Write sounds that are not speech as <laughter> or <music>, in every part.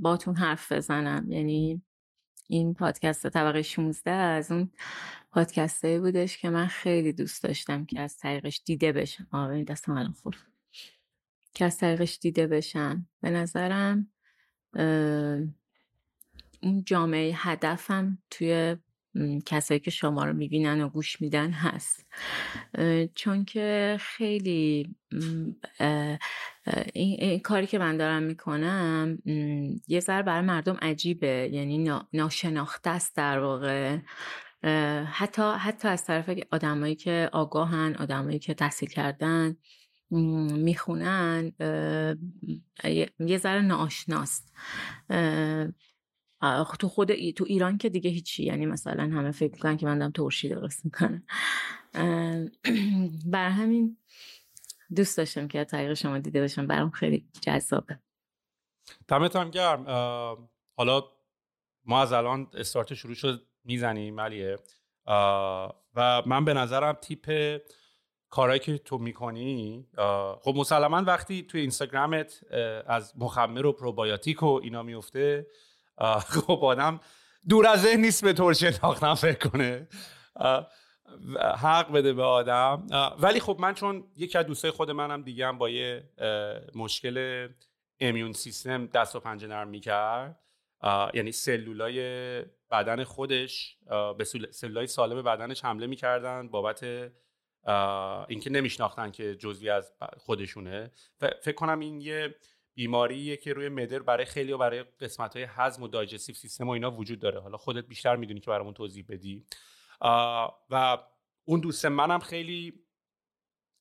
باتون حرف بزنم. یعنی این پادکست طبقه 16 از اون پادکست بودش که من خیلی دوست داشتم که از طریقش دیده بشم. آه دستم الان خورد. که از طریقش دیده بشم. به نظرم اون جامعه هدفم توی کسایی که شما رو می‌بینن و گوش میدن هست. چون که خیلی این, این کاری که من دارم می‌کنم یه ذره برای مردم عجیبه. یعنی نا- ناشناخته است در واقع. حتی حتی از طرف آدمایی که آگاهن آدمایی که تحصیل کردن می‌خونن یه- ذره آه، تو خود ای- تو ایران که دیگه هیچی. یعنی مثلا همه فکر می‌کنن که من دارم ترشی درست می‌کنم. <clears throat> بر همین دوست داشتم که طریق شما دیده باشم. برام خیلی جذابه. دمت هم گرم. حالا ما از الان استارت شروع شد می‌زنیم علیه. و من به نظرم تیپ کارهایی که تو می‌کنی خب مسلما وقتی توی اینستاگرامت از مخمر و پروبایوتیک و اینا میفته خب آدم دور از ذهن نیست به طور شناختن فکر کنه. حق بده به آدم. ولی خب من چون یکی از دوستای خود منم دیگه هم با یه مشکل امیون سیستم دست و پنجه نرم می‌کرد. یعنی سلولای بدن خودش به سل- سلولای سالم بدنش حمله می‌کردن بابت اینکه نمیشناختن که جزوی از خودشونه. فکر کنم این یه بیماریه که روی مدر برای خیلی و برای قسمت های هضم و دایجستیو سیستم و اینا وجود داره. حالا خودت بیشتر می‌دونی که برامون توضیح بدی. و اون دوست منم خیلی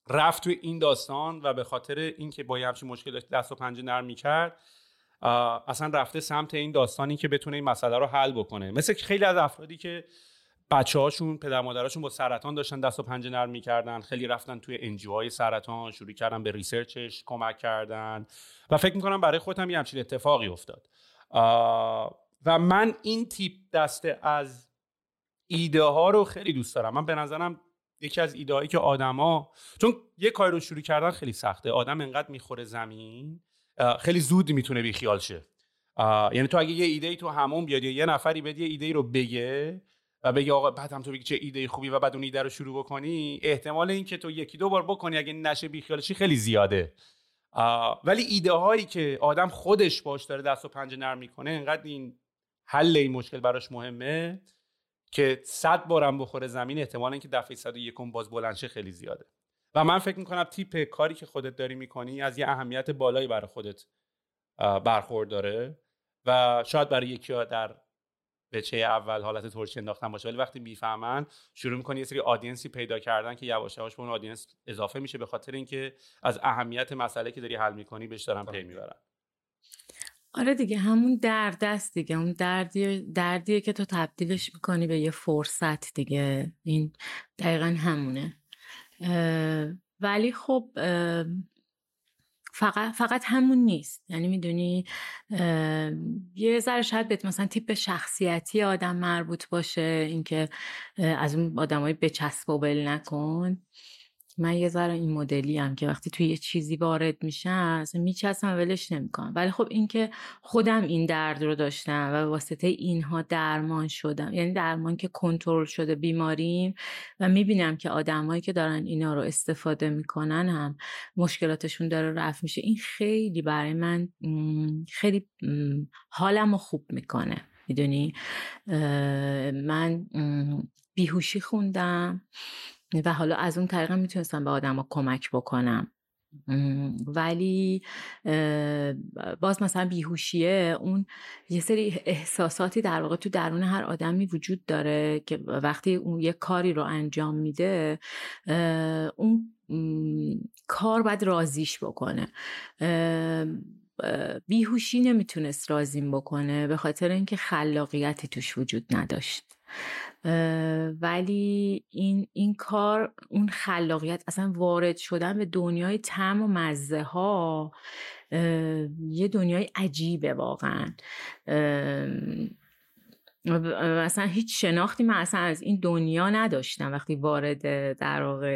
رفت توی این داستان و به خاطر اینکه با همچین مشکل دست و پنجه نرم می‌کرد اصلا رفته سمت این داستانی که بتونه این مسئله رو حل بکنه. مثل خیلی از افرادی که بچه هاشون پدر مادراشون با سرطان داشتن دست و پنجه نرم می‌کردن خیلی رفتن توی انجیو های سرطان شروع کردن به ریسرچش کمک کردن. و فکر می‌کنم برای خودم یه همچین اتفاقی افتاد. و من این تیپ دسته از ایده ها رو خیلی دوست دارم. من به نظرم یکی از ایده هایی که آدما چون یه کاری رو شروع کردن خیلی سخته. آدم انقدر می‌خوره زمین خیلی زود می‌تونه بیخیال شه. یعنی تو اگه یه ایده ای تو همون بیاد یا یه نفری بده یه ایده ای رو بگه و بگه آقا بعد هم تو بگی چه ایده خوبی و بعد اون ایده رو شروع بکنی احتمال اینکه تو یکی دو بار بکنی اگه نشه بیخیال شی خیلی زیاده. ولی ایده هایی که آدم خودش باش داره دست و پنجه نرم می‌کنه انقدر این حل این مشکل براش مهمه که صد بارم بخوره زمین احتمال اینکه دفعه 101 باز بلند شه خیلی زیاده. و من فکر می‌کنم تیپ کاری که خودت داری می‌کنی از یه اهمیت بالایی برای خودت برخورداره و شاید برای یکی در وهله اول حالت ترشی انداختن باشه. ولی وقتی می‌فهمن شروع می‌کنی یه سری audience ی پیدا کردن که یواش یواش به اون audience اضافه میشه به خاطر اینکه از اهمیت مسئله که داری حل می‌کنی بهش دارن پی می‌برن. آره دیگه همون درد است دیگه. اون دردیه, دردیه که تو تبدیلش می‌کنی به یه فرصت دیگه. این دقیقا همونه. ولی خب فقط فقط همون نیست. یعنی می‌دونی یه ذره شاید به مثلا تیپ شخصیتی آدم مربوط باشه اینکه از اون آدمای بچسب و بل نکن. من یه ذره این مدلی هم که وقتی توی یه چیزی وارد میشم و ولش نمی‌کنم. ولی خب اینکه خودم این درد رو داشتم و واسطه اینها درمان شدم. یعنی درمان که کنترل شده بیماریم و می‌بینم که آدمایی که دارن اینا رو استفاده می‌کنن هم مشکلاتشون داره رفت میشه. این خیلی برای من خیلی حالم رو خوب می‌کنه. می‌دونی؟ من بیهوشی خوندم. و حالا از اون طریق می‌تونستم به آدم کمک بکنم. ولی باز مثلا بیهوشیه اون یه سری احساساتی در واقع تو درون هر آدمی وجود داره که وقتی اون یه کاری رو انجام میده اون کار باید رازیش بکنه. بیهوشی نمی‌تونست رازیم بکنه به خاطر اینکه خلاقیتی توش وجود نداشت. ولی این این کار اون خلاقیت اصلا وارد شدن به دنیای تم و مزه ها یه دنیای عجیبه واقعا. اصلا هیچ شناختی من اصلا از این دنیا نداشتم. وقتی وارد در واقع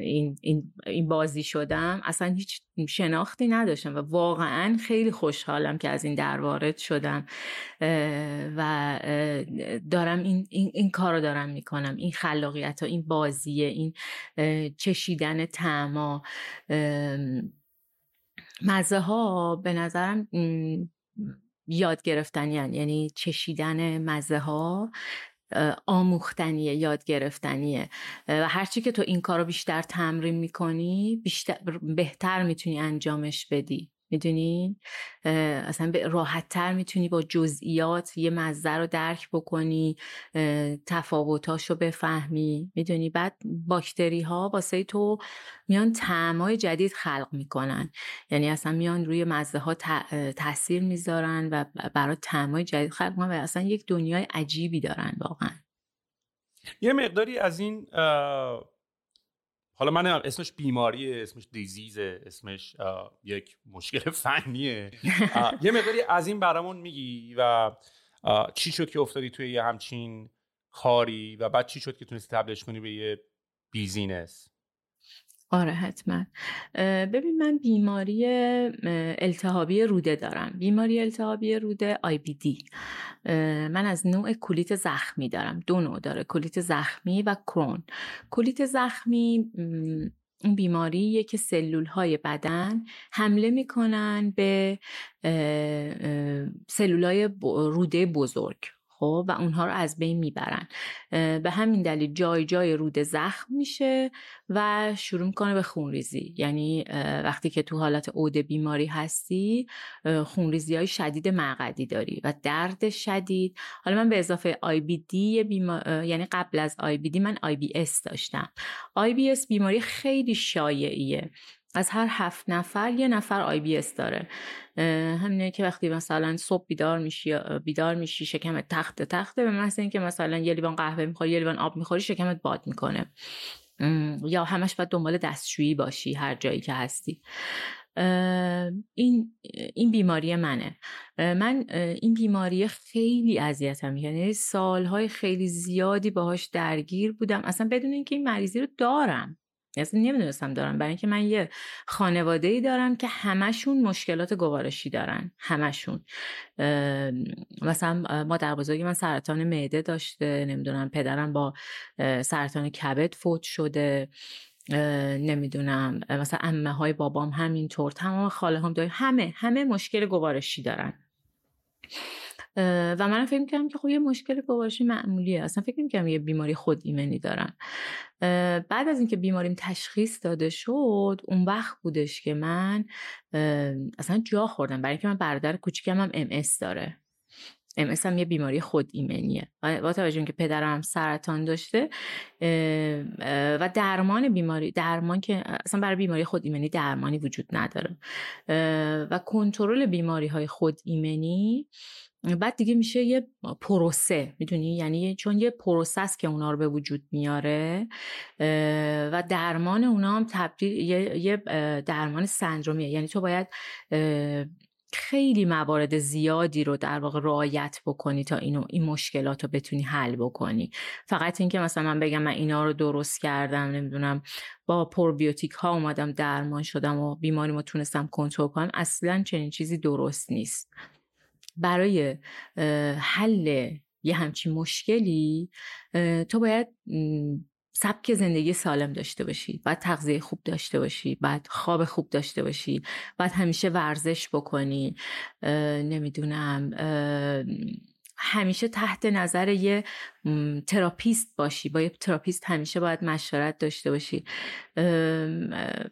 این, این, این بازی شدم اصلا هیچ شناختی نداشتم و واقعا خیلی خوشحالم که از این در وارد شدم. و دارم این, این, این کار دارم می‌کنم. این خلاقیت ها این بازیه این چشیدن تما مزه ها به نظرم یاد گرفتنی یعنی چشیدن مزه ها آموختنیه یاد گرفتنیه. و هرچی که تو این کار رو بیشتر تمرین می‌کنی بیشتر بهتر می‌تونی انجامش بدی. می‌دونی اصلا راحت تر می‌تونی با جزئیات یه مزه رو درک بکنی تفاوتاش رو بفهمی. می‌دونی؟ بعد باکتری ها واسه تو میان تعمای جدید خلق می‌کنن. یعنی اصلا میان روی مزه ها تاثیر می‌ذارن و برای تعمای جدید خلق می‌کنن و اصلا یک دنیای عجیبی دارن واقعا. یه مقداری از این حالا من اسمش بیماریه اسمش دیزیزه اسمش یک مشکل <laughs> فنیه. یه مقداری از این برامون میگی و چی شد که افتادی توی یه همچین کاری و بعد چی شد که تونستی تبدیلش کنی به یه بیزینس؟ آره حتما. ببین من بیماری التهابی روده دارم. بیماری التهابی روده دی. من از نوع کولیت زخمی دارم. دو نوع داره کولیت زخمی و کرون. کولیت زخمی این بیماریه که سلول های بدن حمله می‌کنن به سلول های روده بزرگ. خب و اونها رو از بین می‌برن. به همین دلیل جای جای رود زخم میشه و شروع می‌کنه به خونریزی. یعنی وقتی که تو حالت عود بیماری هستی خونریزی های شدید مقدی داری و درد شدید. حالا من به اضافه IBD یعنی قبل از IBD من IBS داشتم. IBS بیماری خیلی شایعیه. از هر هفت نفر یه نفر آی بی اس داره. همینه که وقتی مثلا صبح بیدار میشی بیدار میشی شکمت تخت تخته به محض اینکه مثلا یه لیوان قهوه می‌خوری یه لیوان آب می‌خوری شکمت باد می‌کنه. یا همش باید دنبال دستشویی باشی هر جایی که هستی. این این بیماری منه. من این بیماری خیلی اذیتم. یعنی سالهای خیلی زیادی باهاش درگیر بودم. اصلا بدون اینکه این مریضی رو دارم. اصلا نمی‌دونستم دارم. برای اینکه من یه خانواده ای دارم که همشون مشکلات گوارشی دارن. همشون. مثلا مادر بزرگی من سرطان معده داشته. نمی‌دونم پدرم با سرطان کبد فوت شده. نمی‌دونم. مثلا امه های بابام همینطور. تمام خاله هم داره همه همه مشکل گوارشی دارن. و من فکر کردم که خب یه مشکل گوارشی معمولیه. اصلا فکر کردم یه بیماری خود ایمنی دارم. بعد از اینکه بیماریم تشخیص داده شد اون وقت بودش که من اصلا جا خوردم. برای اینکه من برادر کوچیکم هم ام داره. ام هم یه بیماری خود ایمنیه. با توجه که پدرم سرطان داشته و درمان بیماری درمان که اصلا برای بیماری خود ایمنی درمانی وجود نداره. و کنترل بیماری های خود ایمنی بعد دیگه میشه یه پروسه می‌دونی؟ یعنی چون یه پروسه است که اونا رو به وجود میاره و درمان اونا هم تبدیل یه درمان سندرومیه. یعنی تو باید خیلی موارد زیادی رو در واقع رعایت بکنی تا اینو این مشکلات رو بتونی حل بکنی. فقط اینکه مثلا من بگم من اینا رو درست کردم نمی‌دونم با پروبیوتیک ها اومدم درمان شدم و بیماری ما تونستم کنترل کنم اصلا چنین چیزی درست نیست. برای حل یه همچین مشکلی تو باید سبک زندگی سالم داشته باشی بعد تغذیه خوب داشته باشی بعد خواب خوب داشته باشی بعد همیشه ورزش بکنی نمی‌دونم همیشه تحت نظر یه تراپیست باشی. با یه تراپیست همیشه باید مشورت داشته باشی.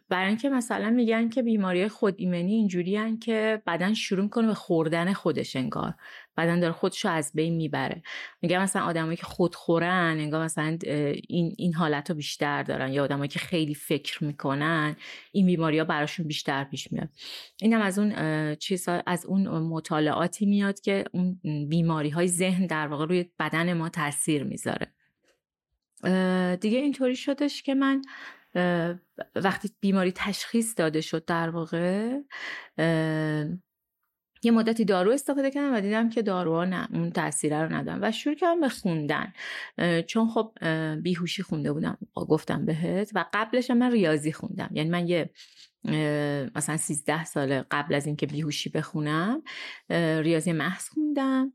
برای اینکه مثلا میگن که بیماری خود ایمنی اینجوری که بدن شروع کنه به خوردن خودش انگار. بدن داره خودشو از بین می‌بره. میگه مثلا آدمایی که خودخورن انگار مثلا این این حالت رو بیشتر دارن یا آدمایی که خیلی فکر می‌کنن این بیماری ها براشون بیشتر پیش میاد. اینم از اون چیزا از اون مطالعاتی میاد که اون بیماری های ذهن در واقع روی بدن ما تاثیر می‌ذاره. دیگه اینطوری شدش که من وقتی بیماری تشخیص داده شد در واقع یه مدتی دارو استفاده کردم و دیدم که داروها نه اون تاثیر رو ندارن و شروع کردم به خوندن. چون خب بیهوشی خونده بودم گفتم بهت و قبلش من ریاضی خوندم. یعنی من یه مثلا 13 سال قبل از اینکه بیهوشی بخونم ریاضی محض خوندم.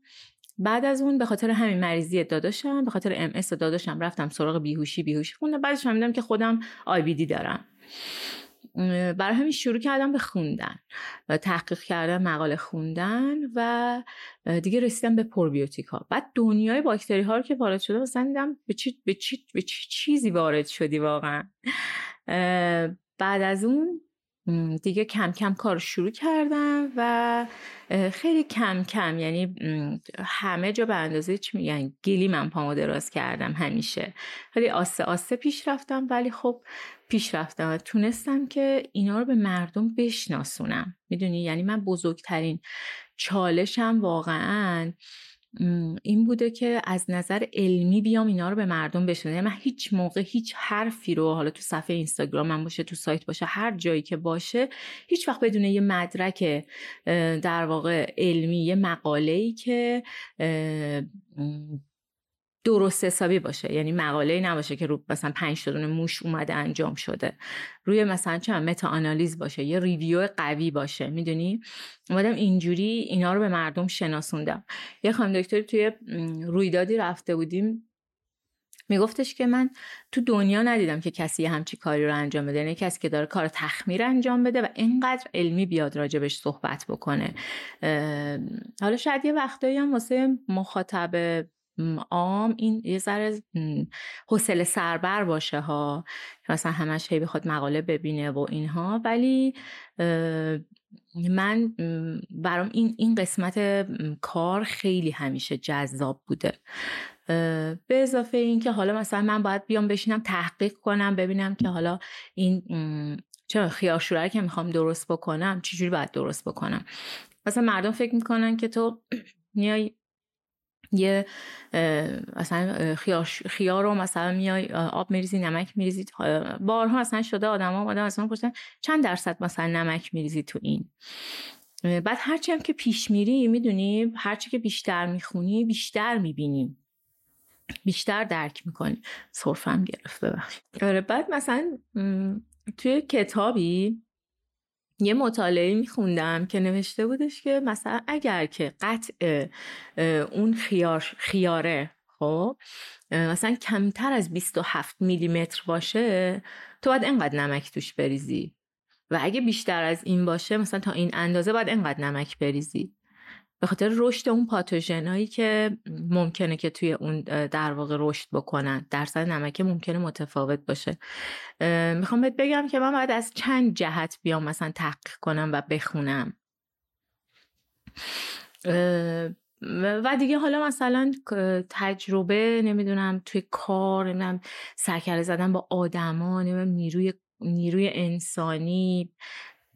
بعد از اون به خاطر همین مریضی داداشم به خاطر ام اس داداشم رفتم سراغ بیهوشی بیهوشی خوندم. بعدش فهمیدم که خودم آی بی دی دارم. برای همین شروع کردم به خوندن و تحقیق کردم مقاله خوندن و دیگه رسیدم به پروبیوتیک ها بعد دنیای باکتری ها رو که وارد شده مثلا دیدم به چی, به, چی, به چی چیزی وارد شدی واقعا. بعد از اون دیگه کم کم کار شروع کردم و خیلی کم کم یعنی همه جا به اندازه چی میگن گلی من پامو دراز کردم همیشه. خیلی آسته آسته پیش رفتم ولی خب پیش رفتم و تونستم که اینا رو به مردم بشناسونم. می‌دونی؟ یعنی من بزرگترین چالشم واقعا این بوده که از نظر علمی بیام اینا رو به مردم بشنم یعنی من هیچ موقع هیچ حرفی رو حالا تو صفحه اینستاگرام من باشه تو سایت باشه هر جایی که باشه هیچ وقت بدون یه مدرک در واقع علمی یه مقاله ای که درست حسابی باشه. یعنی مقاله نباشه که رو مثلا پنج تا موش اومده انجام شده. روی مثلا چه متا آنالیز باشه یه ریویو قوی باشه. می‌دونی؟ اومدم اینجوری اینا رو به مردم شناسوندم. یه خانم دکتری توی رویدادی رفته بودیم. میگفتش که من تو دنیا ندیدم که کسی همچی کاری رو انجام بده. یعنی کسی که داره کار تخمیر انجام بده و اینقدر علمی بیاد راجبش صحبت بکنه. حالا شاید یه وقتایی هم واسه مخاطب عام این یه ذره حوصله سربر باشه ها. مثلا همش هی بخواد مقاله ببینه و اینها. ولی من برام این این قسمت کار خیلی همیشه جذاب بوده. به اضافه این که حالا مثلا من باید بیام بشینم تحقیق کنم ببینم که حالا این چه خیارشوره که می‌خوام درست بکنم چجوری باید درست بکنم. مثلا مردم فکر می‌کنن که تو <clears throat> میای یه مثلا خیار, خیار رو مثلا میای آب میریزی نمک میریزی بارها مثلا شده آدم ها آدم مثلا پرسن چند درصد مثلا نمک میریزی تو این؟ بعد هرچی هم که پیش میری می‌دونی هرچی که بیشتر می‌خونی بیشتر می‌بینی. بیشتر درک می‌کنی. صرفم گرفت ببخشید. آره بعد مثلا توی کتابی یه مطالعه میخوندم که نوشته بودش که مثلا اگر که قطع اون خیار خیاره خب مثلا کمتر از 27 میلیمتر باشه تو باید انقدر نمک توش بریزی. و اگه بیشتر از این باشه مثلا تا این اندازه باید انقدر نمک بریزی. به خاطر رشد اون پاتوژنایی که ممکنه که توی اون در واقع رشد بکنن. درصد نمک ممکنه متفاوت باشه. می‌خوام بهت بگم که من باید از چند جهت بیام مثلا تحقیق کنم و بخونم. و دیگه حالا مثلا تجربه نمی‌دونم توی کار نمی‌دونم سرکله زدن با آدما نمی‌دونم نیروی نیروی انسانی.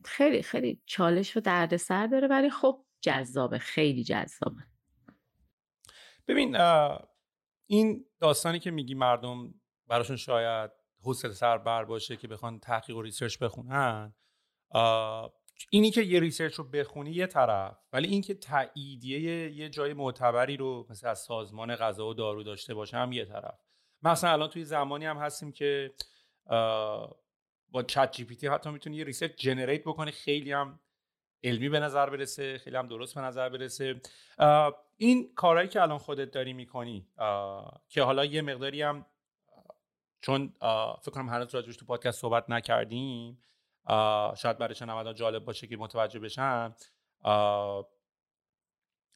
خیلی خیلی چالش و دردسر داره. ولی خب جذابه خیلی جذابه. ببین این داستانی که میگی مردم براشون شاید حوصله سر بر باشه که بخوان تحقیق و ریسرچ بخونن اینی که یه research رو بخونی یه طرف ولی اینکه تاییدیه یه جای معتبری رو مثل از سازمان غذا و دارو داشته باشه هم یه طرف. مثلا الان توی زمانی هم هستیم که با ChatGPT حتی می‌تونی یه research generate بکنی خیلی هم علمی به نظر برسه خیلی هم درست به نظر برسه. این کارهایی که الان خودت داری می‌کنی که حالا یه مقداری هم چون فکر کنم هنوز راجبش تو پادکست صحبت نکردیم شاید برای شنوندگان جالب باشه که متوجه بشن.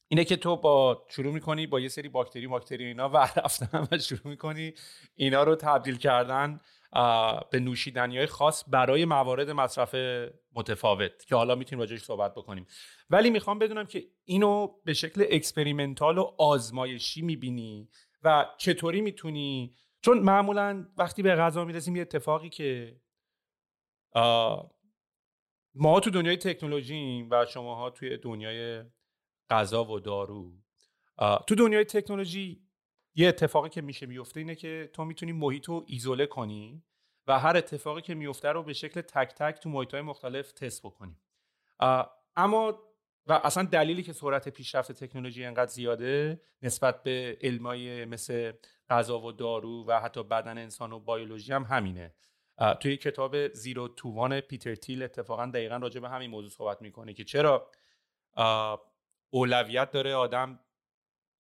اینه که تو با شروع می‌کنی با یه سری باکتری باکتری اینا و رفتن و شروع می‌کنی اینا رو تبدیل کردن به نوشیدنی های خاص برای موارد مصرف متفاوت که حالا می‌تونیم راجعش صحبت بکنیم. ولی می‌خوام بدونم که اینو به شکل experimental و آزمایشی می‌بینی و چطوری می‌تونی؟ چون معمولا وقتی به غذا می‌رسیم یه اتفاقی که ما تو دنیای تکنولوژی و شماها توی دنیای غذا و دارو تو دنیای تکنولوژی یه اتفاقی که میشه میفته اینه که تو می‌تونی محیط رو ایزوله کنی و هر اتفاقی که میفته رو به شکل تک تک تو محیط های مختلف تست بکنی. اما و اصلا دلیلی که سرعت پیشرفت تکنولوژی انقدر زیاده نسبت به علمای مثل غذا و دارو و حتی بدن انسان و بیولوژی هم همینه. توی کتاب زیرو تووان پیتر تیل اتفاقا دقیقا راجع به همین موضوع صحبت می‌کنه که چرا اولویت داره آدم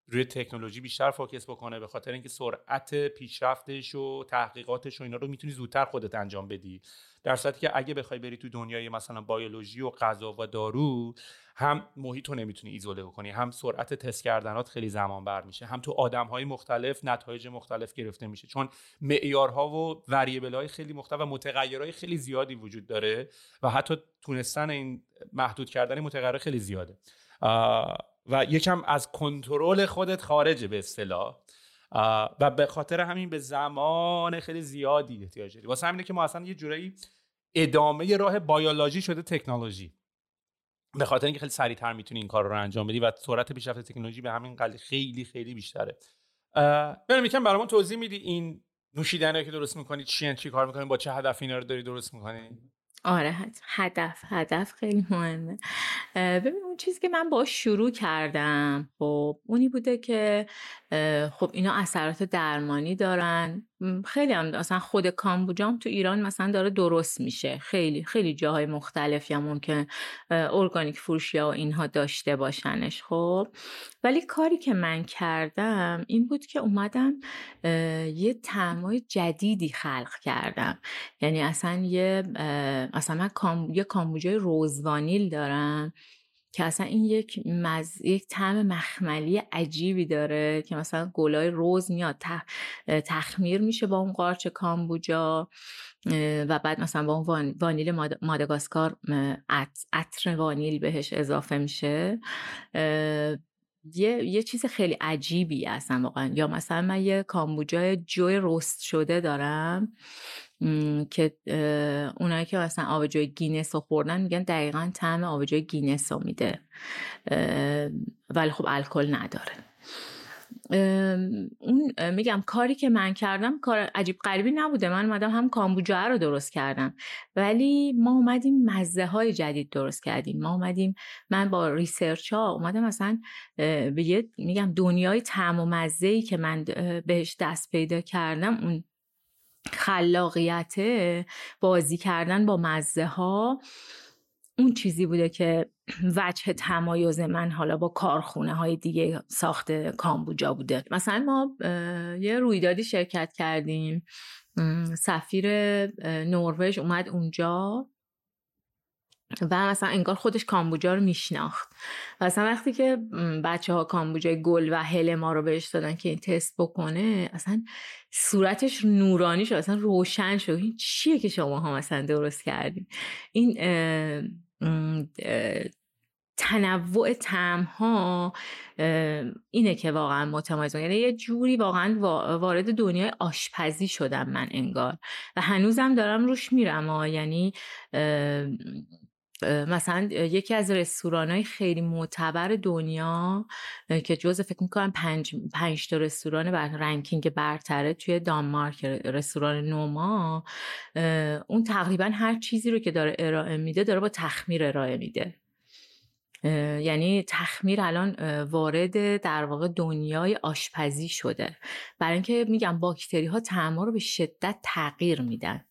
روی تکنولوژی بیشتر فوکس بکنه به خاطر اینکه سرعت پیشرفتش و تحقیقاتش و اینا رو می‌تونی زودتر خودت انجام بدی. در صورتی که اگه بخوای بری تو دنیای مثلا بیولوژی و غذا و دارو هم محیط رو نمی‌تونی ایزوله کنی هم سرعت تست کردنات خیلی زمان بر میشه هم تو آدم های مختلف نتایج مختلف گرفته میشه. چون معیارها و وریبل های خیلی مختلف و متغیرهای خیلی زیادی وجود داره و حتی تونستن این محدود کردن متغیر خیلی زیاده. و یکم از کنترل خودت خارجه به اصطلاح. و به خاطر همین به زمان خیلی زیادی احتیاج داری. واسه همینه که ما اصلا یه جورایی ادامه راه بیولوژی شده تکنولوژی. به خاطر اینکه خیلی سریعتر می‌تونی این کار رو انجام بدی و سرعت پیشرفت تکنولوژی به همین قدر خیلی خیلی بیشتره. بریم یکم برامون توضیح میدی این نوشیدنی که درست می‌کنی چی چی کار می‌کنی با چه هدف اینا رو داری درست می‌کنی؟ آره هدف هدف خیلی مهمه. ببین اون چیزی که من با شروع کردم خب اونی بوده که خب اینا اثرات درمانی دارن. خیلی هم اصلا خود کامبوجام تو ایران مثلا داره درست میشه. خیلی خیلی جاهای مختلف یا ممکن ارگانیک فروشی ها و اینها داشته باشنش خب. ولی کاری که من کردم این بود که اومدم یه تعمای جدیدی خلق کردم. یعنی اصلا یه اصلا من کام... یه کامبوجای روزوانیل دارم. که اصلا این یک مز... یک طعم مخملی عجیبی داره که مثلا گلای روز میاد تخمیر میشه با اون قارچ کامبوجا و بعد مثلا با اون وانیل مادگاسکار عطر وانیل بهش اضافه میشه. یه،, یه چیز خیلی عجیبی اصلا واقعا. یا مثلا من یه کامبوجای جوی رست شده دارم. که اونایی که مثلا آبجوی گینس رو خوردن میگن دقیقا طعم آبجوی گینس رو میده. ولی خب الکل نداره. اون میگم کاری که من کردم کار عجیب غریبی نبوده. من اومدم هم کامبوجا رو درست کردم. ولی ما اومدیم مزه های جدید درست کردیم. ما اومدیم من با research ها اومدم مثلا به یه میگم دنیای طعم و مزه ای که من بهش دست پیدا کردم اون خلاقیت بازی کردن با مزه ها اون چیزی بوده که وجه تمایز من حالا با کارخونه های دیگه ساخت کامبوجا بوده. مثلا ما یه رویدادی شرکت کردیم. سفیر نروژ اومد اونجا. و مثلا انگار خودش کامبوجا رو میشناخت. و مثلا وقتی که بچه ها کامبوجای گل و هل ما رو بهش دادن که این تست بکنه اصلا صورتش نورانی شد اصلا روشن شد. این چیه که شما ها مثلا درست کردیم این تنوع ها اینه که واقعا متمایز یعنی یه جوری واقعا وارد دنیای آشپزی شدم من انگار. و هنوزم دارم روش میرم یعنی مثلا یکی از رستوران های خیلی معتبر دنیا که جز فکر می‌کنم پنج, پنج تا رستوران بر رنکینگ برتره توی دانمارک رستوران نوما اون تقریبا هر چیزی رو که داره ارائه میده داره با تخمیر ارائه میده. یعنی تخمیر الان وارد در واقع دنیای آشپزی شده. برای اینکه میگم باکتری ها رو به شدت تغییر میدن.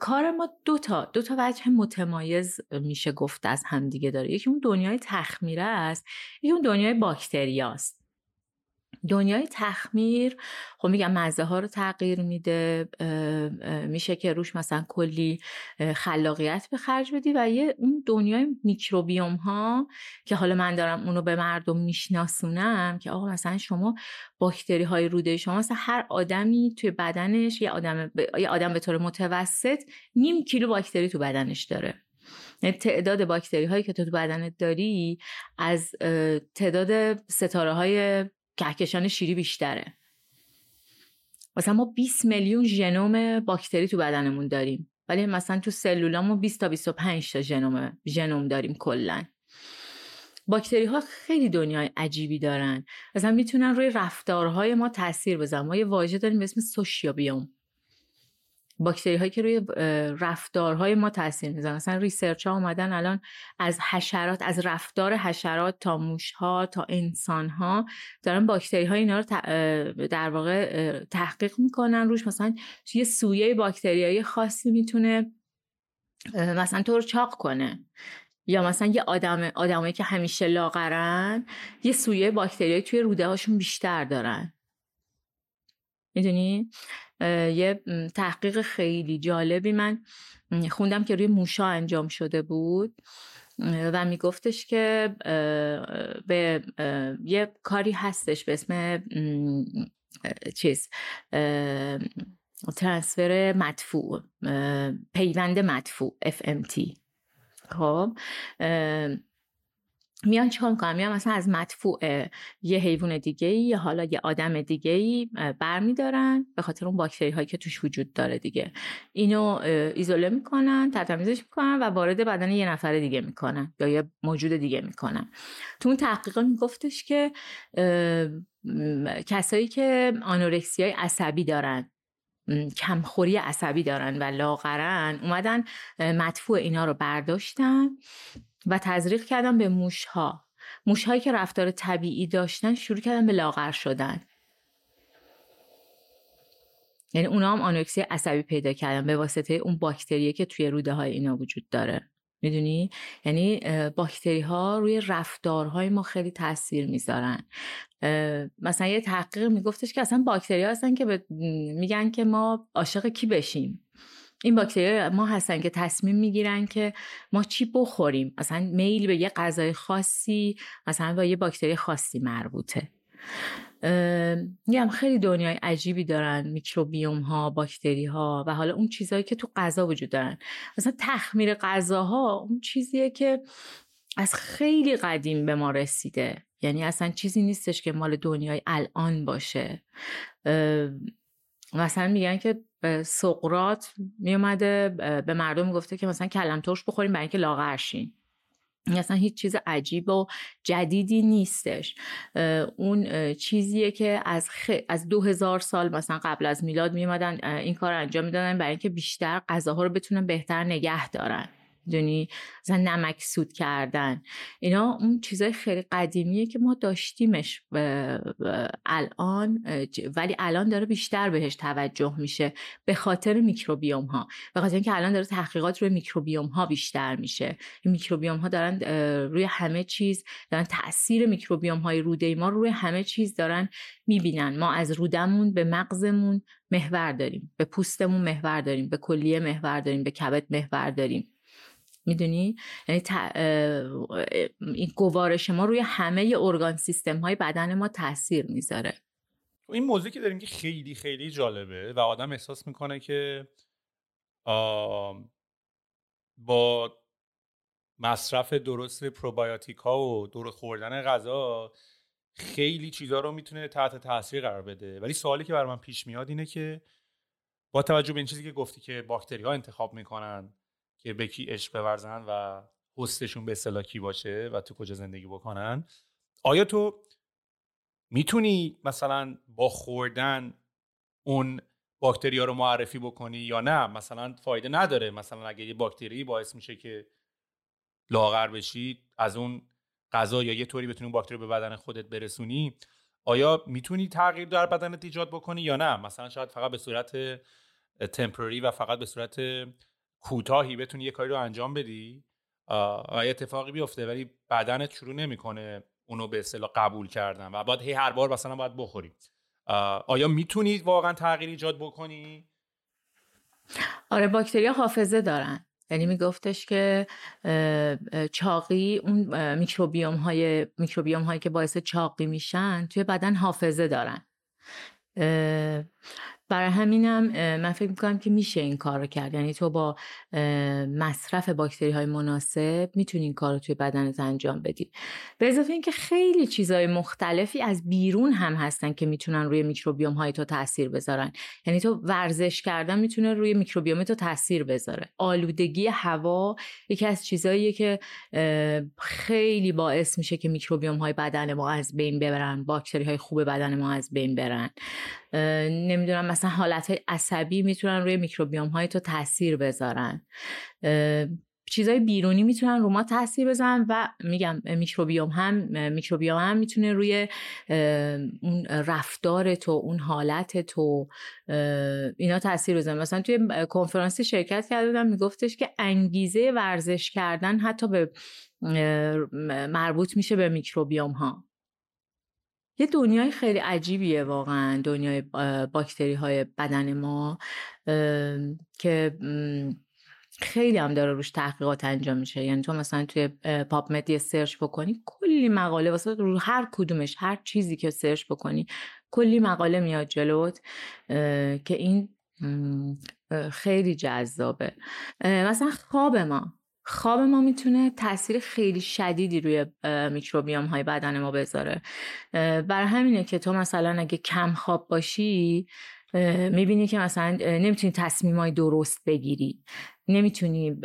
کار ما دو تا دو تا وجه متمایز میشه گفت از همدیگه داره. یکی اون دنیای تخمیره است یکی اون دنیای باکتریاست دنیای تخمیر خب میگم مزه ها رو تغییر میده میشه که روش مثلا کلی خلاقیت به خرج بدی و یه اون دنیای میکروبیوم ها که حالا من دارم اونو به مردم میشناسونم که آقا مثلا شما باکتری های روده شما مثلا هر آدمی توی بدنش یه آدم یه آدم به طور متوسط نیم کیلو باکتری تو بدنش داره. یعنی تعداد باکتری هایی که تو بدنت داری از تعداد ستاره های کهکشان شیری بیشتره. مثلا ما 20 میلیون ژنوم باکتری تو بدنمون داریم. ولی مثلا تو سلولامون 20 تا 25 تا ژنوم ژنوم داریم کلا. باکتری ها خیلی دنیای عجیبی دارن. مثلا می‌تونن روی رفتارهای ما تاثیر بزنن ما یه واژه داریم به اسم سوشیوبیوم. باکتری هایی که روی رفتارهای ما تاثیر می‌ذارن. مثلا research ها اومدن الان از حشرات از رفتار حشرات تا موش ها تا انسان ها دارن باکتری های اینا رو در واقع تحقیق می‌کنن روش. مثلا یه سویه باکتریایی خاصی می‌تونه مثلا تو رو چاق کنه. یا مثلا یه آدم آدمایی که همیشه لاغرن یه سویه باکتریایی توی روده هاشون بیشتر دارن. می‌دونی؟ یه تحقیق خیلی جالبی من خوندم که روی موشا انجام شده بود. و میگفتش که به یه کاری هستش به اسم چیز ترانسفر مدفوع پیوند مدفوع FMT خب میان چیکار می‌کنن؟ میان مثلا از مدفوع یه حیوان دیگه یا حالا یه آدم دیگه ای برمیدارن به خاطر اون باکتری هایی که توش وجود داره دیگه. اینو ایزوله می‌کنن ترتمیزش می‌کنن و وارد بدن یه نفر دیگه می‌کنن یا یه موجود دیگه می‌کنن. تو اون تحقیقات میگفتش که کسایی که آنورکسی های عصبی دارن کمخوری عصبی دارن و لاغرن اومدن مدفوع اینا رو برداشتن. و تزریق کردن به موشها. موشهایی که رفتار طبیعی داشتن شروع کردن به لاغر شدن. یعنی اونا هم آنوکسی عصبی پیدا کردن به واسطه اون باکتریه که توی روده های اینا وجود داره. می‌دونی؟ یعنی باکتری ها روی رفتارهای ما خیلی تاثیر می‌ذارن. مثلا یه تحقیق میگفتش که اصلا باکتری ها هستن که میگن که ما عاشق کی بشیم. این باکتری ما هستن که تصمیم می‌گیرن که ما چی بخوریم. مثلا میل به یه غذای خاصی مثلا با یه باکتری خاصی مربوطه. میگم خیلی دنیای عجیبی دارن میکروبیوم ها باکتری ها و حالا اون چیزهایی که تو غذا وجود دارن. مثلا تخمیر غذاها اون چیزیه که از خیلی قدیم به ما رسیده. یعنی اصلا چیزی نیستش که مال دنیای الان باشه. مثلا میگن که سقرات میومده به مردم می‌گفته که مثلا کلم ترش بخوریم برای اینکه لاغر شین اصلا هیچ چیز عجیب و جدیدی نیستش. اون چیزیه که از, خ... از دو هزار سال مثلا قبل از میلاد میومدن این کار انجام می‌دادن برای اینکه بیشتر غذاها رو بتونن بهتر نگه دارن. دونی مثلا نمک سود کردن. اینا اون چیزای خیلی قدیمیه که ما داشتیمش الان ولی الان داره بیشتر بهش توجه میشه به خاطر میکروبیوم ها به خاطر اینکه الان داره تحقیقات روی میکروبیوم ها بیشتر میشه. میکروبیوم ها دارن روی همه چیز دارن تاثیر میکروبیوم های روده ما روی همه چیز دارن می‌بینن. ما از رودمون به مغزمون محور داریم به پوستمون محور داریم به کلیه محور داریم به کبد محور داریم. می‌دونی؟ یعنی این گوارش ما روی همه ارگان سیستم های بدن ما تاثیر می‌ذاره. این موضوعی که داریم که خیلی خیلی جالبه و آدم احساس می‌کنه که با مصرف درست پروبایوتیک و دور خوردن غذا خیلی چیزها رو می‌تونه تحت تاثیر قرار بده. ولی سوالی که بر من پیش میاد اینه که با توجه به این چیزی که گفتی که باکتری ها انتخاب می‌کنن که به کی عشق بورزن و هستشون به اصطلاح باشه و تو کجا زندگی بکنن. آیا تو می‌تونی مثلا با خوردن اون باکتری ها رو معرفی بکنی یا نه؟ مثلا فایده نداره. مثلا اگه یه باکتری باعث میشه که لاغر بشی از اون غذا یا یه طوری بتونی باکتری به بدن خودت برسونی آیا می‌تونی تغییر در بدنت ایجاد بکنی یا نه؟ مثلا شاید فقط به صورت تمپرری و فقط به صورت کوتاهی بتونی یه کاری رو انجام بدی و اتفاقی بیفته ولی بدنت شروع نمی‌کنه اونو به اصطلاح قبول کردن و بعد هی هر بار مثلا باید بخوری. آیا می‌تونی واقعا تغییر ایجاد بکنی؟ آره باکتریا حافظه دارن. یعنی میگفتش که چاقی اون میکروبیوم های میکروبیوم هایی که باعث چاقی میشن توی بدن حافظه دارن. برای همینم من فکر می‌کنم که میشه این کار رو کرد. یعنی تو با مصرف باکتری های مناسب می‌تونی این کار رو توی بدنت انجام بدی. به اضافه اینکه خیلی چیزهای مختلفی از بیرون هم هستن که می‌تونن روی میکروبیوم های تو تاثیر بذارن. یعنی تو ورزش کردن می‌تونه روی میکروبیوم تو تاثیر بذاره. آلودگی هوا یکی از چیزهاییه که خیلی باعث میشه که میکروبیوم های بدن ما از بین ببرن باکتری های خوب بدن ما از بین برن. نمی‌دونم مثلا حالت عصبی می‌تونن روی میکروبیوم های تو تاثیر بذارن. چیزای بیرونی می‌تونن رو ما تاثیر بزنن و میگم میکروبیوم هم میکروبیوم هم می‌تونه روی اون رفتار تو اون حالت تو اینا تاثیر بزنن مثلا توی کنفرانسی شرکت کرده بودم میگفتش که انگیزه ورزش کردن حتی به مربوط میشه به میکروبیوم ها یه دنیای خیلی عجیبیه واقعا دنیای باکتری های بدن ما که خیلی هم داره روش تحقیقات انجام میشه. یعنی تو مثلا توی PubMed ای search بکنی کلی مقاله واسه رو هر کدومش هر چیزی که search بکنی کلی مقاله میاد جلوت که این خیلی جذابه. مثلا خواب ما. خواب ما می‌تونه تاثیر خیلی شدیدی روی میکروبیوم های بدن ما بذاره. بر همینه که تو مثلا اگه کم خواب باشی می‌بینی که مثلا نمی‌تونی تصمیم های درست بگیری. نمی‌تونی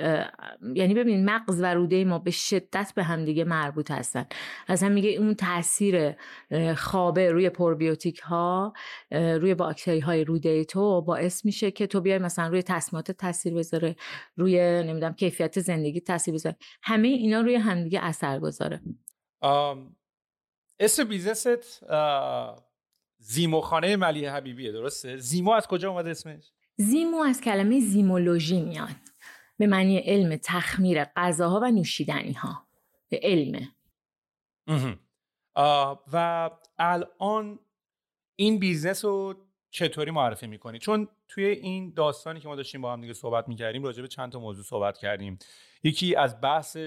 یعنی ببین مغز و روده ما به شدت به همدیگه مربوط هستن. اصلا میگه اون تاثیر خوابه روی پروبیوتیک ها روی باکتری های روده تو باعث میشه که تو بیای مثلا روی تصمیمات تاثیر بذاره روی نمی‌دونم کیفیت زندگی تاثیر بذاره. همه اینا روی همدیگه اثر گذاره. اسم business ت زیمو خانم ملیحه حبیبیه درسته؟ زیمو از کجا اومده اسمش؟ زیمو از کلمه زیمولوژی میاد. به معنی علم تخمیر غذاها و نوشیدنی ها به علمه و الان این business رو چطوری معرفی می‌کنی؟ چون توی این داستانی که ما داشتیم با هم دیگه صحبت می‌کردیم راجع به چند تا موضوع صحبت کردیم. یکی از بحث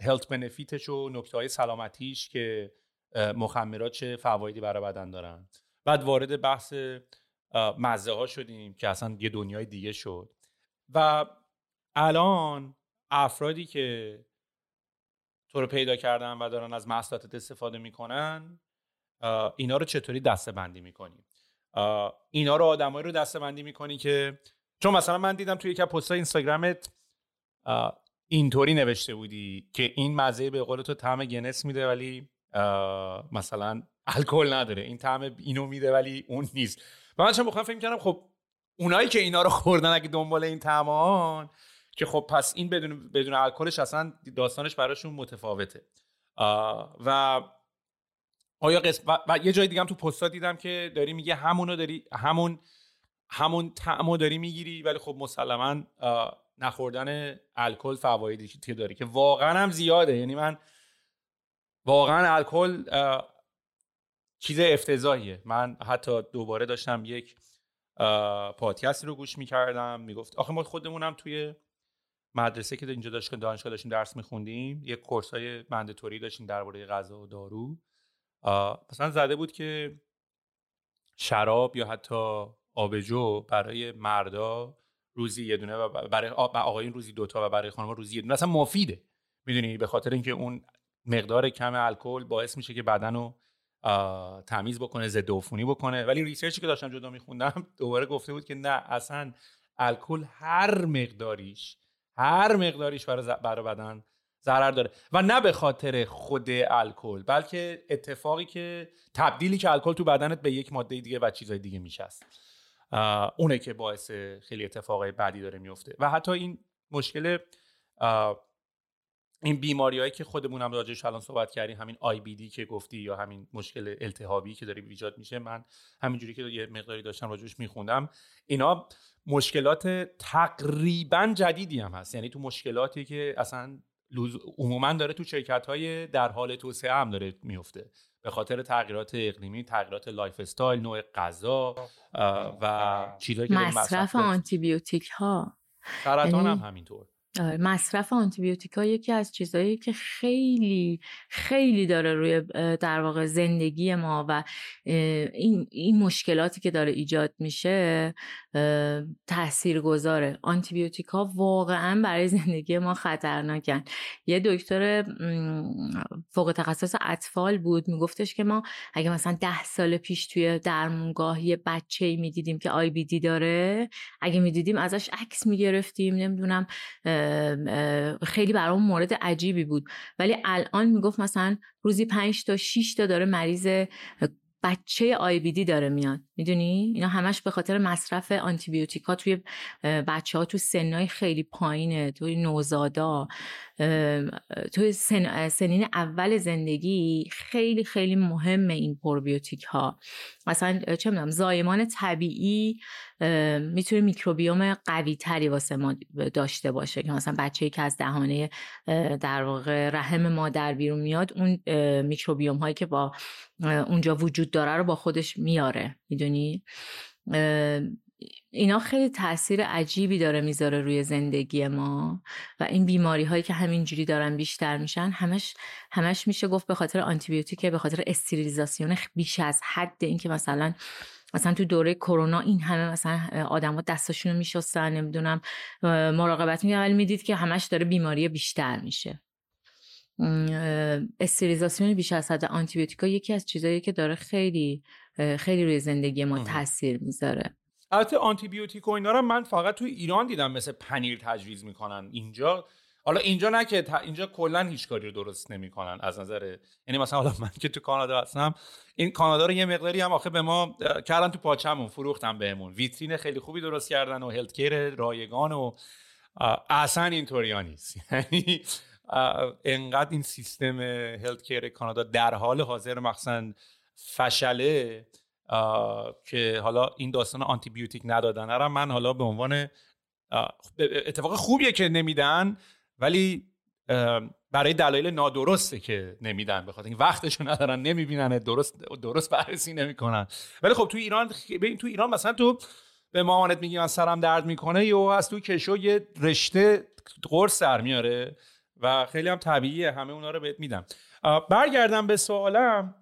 هلت بنفیتش و نکته های سلامتیش که مخمرات چه فوایدی برای بدن دارن. بعد وارد بحث مزه ها شدیم که اصلا یه دنیای دیگه شد. و الان افرادی که تو رو پیدا کردن و دارن از محصولاتت استفاده می‌کنن اینا رو چطوری دسته بندی می‌کنی اینا رو آدمایی رو دسته بندی می‌کنی که چون مثلا من دیدم توی یکی پستای اینستاگرامت اینطوری نوشته بودی که این مزه به قول تو طعم گنس میده ولی مثلا الکل نداره. این طعم اینو میده ولی اون نیست. و من چون بخوام فکر کردم خب اونایی که اینا رو خوردن اگه دنبال این طعمان که خب پس این بدون بدون الکلش اصلا داستانش براشون متفاوته. و آیا قسم و, یه جای دیگه هم تو پستا دیدم که داری میگه همونو داری همون همون طعمو داری می‌گیری ولی خب مسلما نخوردن الکل فوایدی که داره که واقعا هم زیاده. یعنی من واقعا الکل چیز افتضاحیه. من حتی دوباره داشتم یک پادکست رو گوش می‌کردم. می‌گفت آخه ما خودمونم توی مدرسه که اینجا داشت دانشگاه داشتیم درس میخوندیم یک کورس های مندتوری داشتیم درباره غذا و دارو. مثلا زده بود که شراب یا حتی آبجو برای مردا روزی یه دونه و برای آقایون روزی دوتا و برای خانم روزی یه دونه. اصلا مفیده. می‌دونی؟ به خاطر اینکه اون مقدار کم الکل باعث میشه که بدن رو تمیز بکنه ضد عفونی بکنه. ولی ریسرچی که داشتم جدا میخوندم دوباره گفته بود که نه اصلا الکل هر مقداریش هر مقداریش برای برای بدن ضرر داره. و نه به خاطر خود الکل بلکه اتفاقی که تبدیلی که الکل تو بدنت به یک ماده دیگه و چیزای دیگه میشه اونه که باعث خیلی اتفاقای بدی داره میفته و حتی این مشکل این بیماری هایی که خودمون هم راجعش الان صحبت کردیم همین آی بی دی که گفتی یا همین مشکل التهابی که داره ایجاد میشه من همینجوری که یه مقداری داشتم راجعش میخوندم اینا مشکلات تقریبا جدیدی هم هست. یعنی تو مشکلاتی که اصلا عموما داره تو شرکت های در حال توسعه هم داره میفته به خاطر تغییرات اقلیمی تغییرات lifestyle نوع غذا و چیزایی که مصرف آنتی بیوتیک ها سرطان هم همینطور. آره، مصرف آنتیبیوتیکا یکی از چیزهایی که خیلی خیلی داره روی در واقع زندگی ما و این, این مشکلاتی که داره ایجاد میشه تأثیر گذاره آنتیبیوتیکا واقعا برای <laughs> زندگی ما خطرناکن. یه دکتر فوق تخصص اطفال بود میگفتش که ما اگه مثلا ده سال پیش توی درمونگاه یه بچه می‌دیدیم که آی بی دی داره اگه می‌دیدیم ازش عکس می‌گرفتیم نمی‌دونم خیلی برام مورد عجیبی بود. ولی الان می‌گفت مثلا روزی پنج تا 6 تا داره مریض بچه آی داره میاد. می‌دونی؟ اینا همش به خاطر مصرف آنتیبیوتیکا توی بچه ها تو سنهای خیلی پایینه توی نوزادا. توی سن، سنین اول زندگی خیلی خیلی مهمه این پروبیوتیک ها. مثلا چه می‌دونم زایمان طبیعی می‌تونه میکروبیوم قوی تری واسه ما داشته باشه که مثلا بچه که از دهانه در واقع رحم مادر بیرون میاد اون میکروبیوم هایی که با اونجا وجود داره رو با خودش میاره. می‌دونی؟ اینا خیلی تاثیر عجیبی داره می‌ذاره روی زندگی ما و این بیماری هایی که همینجوری دارن بیشتر میشن همش همش میشه گفت به خاطر آنتیبیوتیک به خاطر استریلیزاسیون بیش از حد اینکه مثلا مثلا تو دوره کرونا این همه مثلا آدما دستاشون رو میشستن نمی‌دونم مراقبت میگه ولی می‌دید که همش داره بیماری بیشتر میشه. استریلیزاسیون بیش از حد آنتیبیوتیکا یکی از چیزایی که داره خیلی خیلی روی زندگی ما تاثیر می‌ذاره. البته آنتی بیوتیک و اینا رو من فقط تو ایران دیدم مثل پنیر تجویز می‌کنن اینجا. حالا اینجا نه که اینجا کلا هیچ کاری رو درست نمی‌کنن از نظر یعنی مثلا حالا من که تو کانادا هستم این کانادا رو یه مقداری هم آخه به ما کردن تو پاچمون فروختن بهمون. ویترین خیلی خوبی درست کردن و هلت کیر رایگان و اصلا اینطوری نیست. <laughs> یعنی انقدر این سیستم هلت کیر کانادا در حال حاضر مخصوصا فشله. که حالا این داستان آنتی بیوتیک ندادن. رو من حالا به عنوان اتفاق خوبیه که نمیدن ولی برای دلایل نادرسته که نمیدن بخاطر اینکه وقتشون ندارن نمی‌بینن درست درست بررسی نمی‌کنن. ولی خب تو ایران ببین تو ایران مثلا تو به مامانت میگی من سرم درد می‌کنه یا از تو کشو یه رشته قرص سر میاره و خیلی هم طبیعیه همه اونا رو بهت میدم. برگردم به سوالم.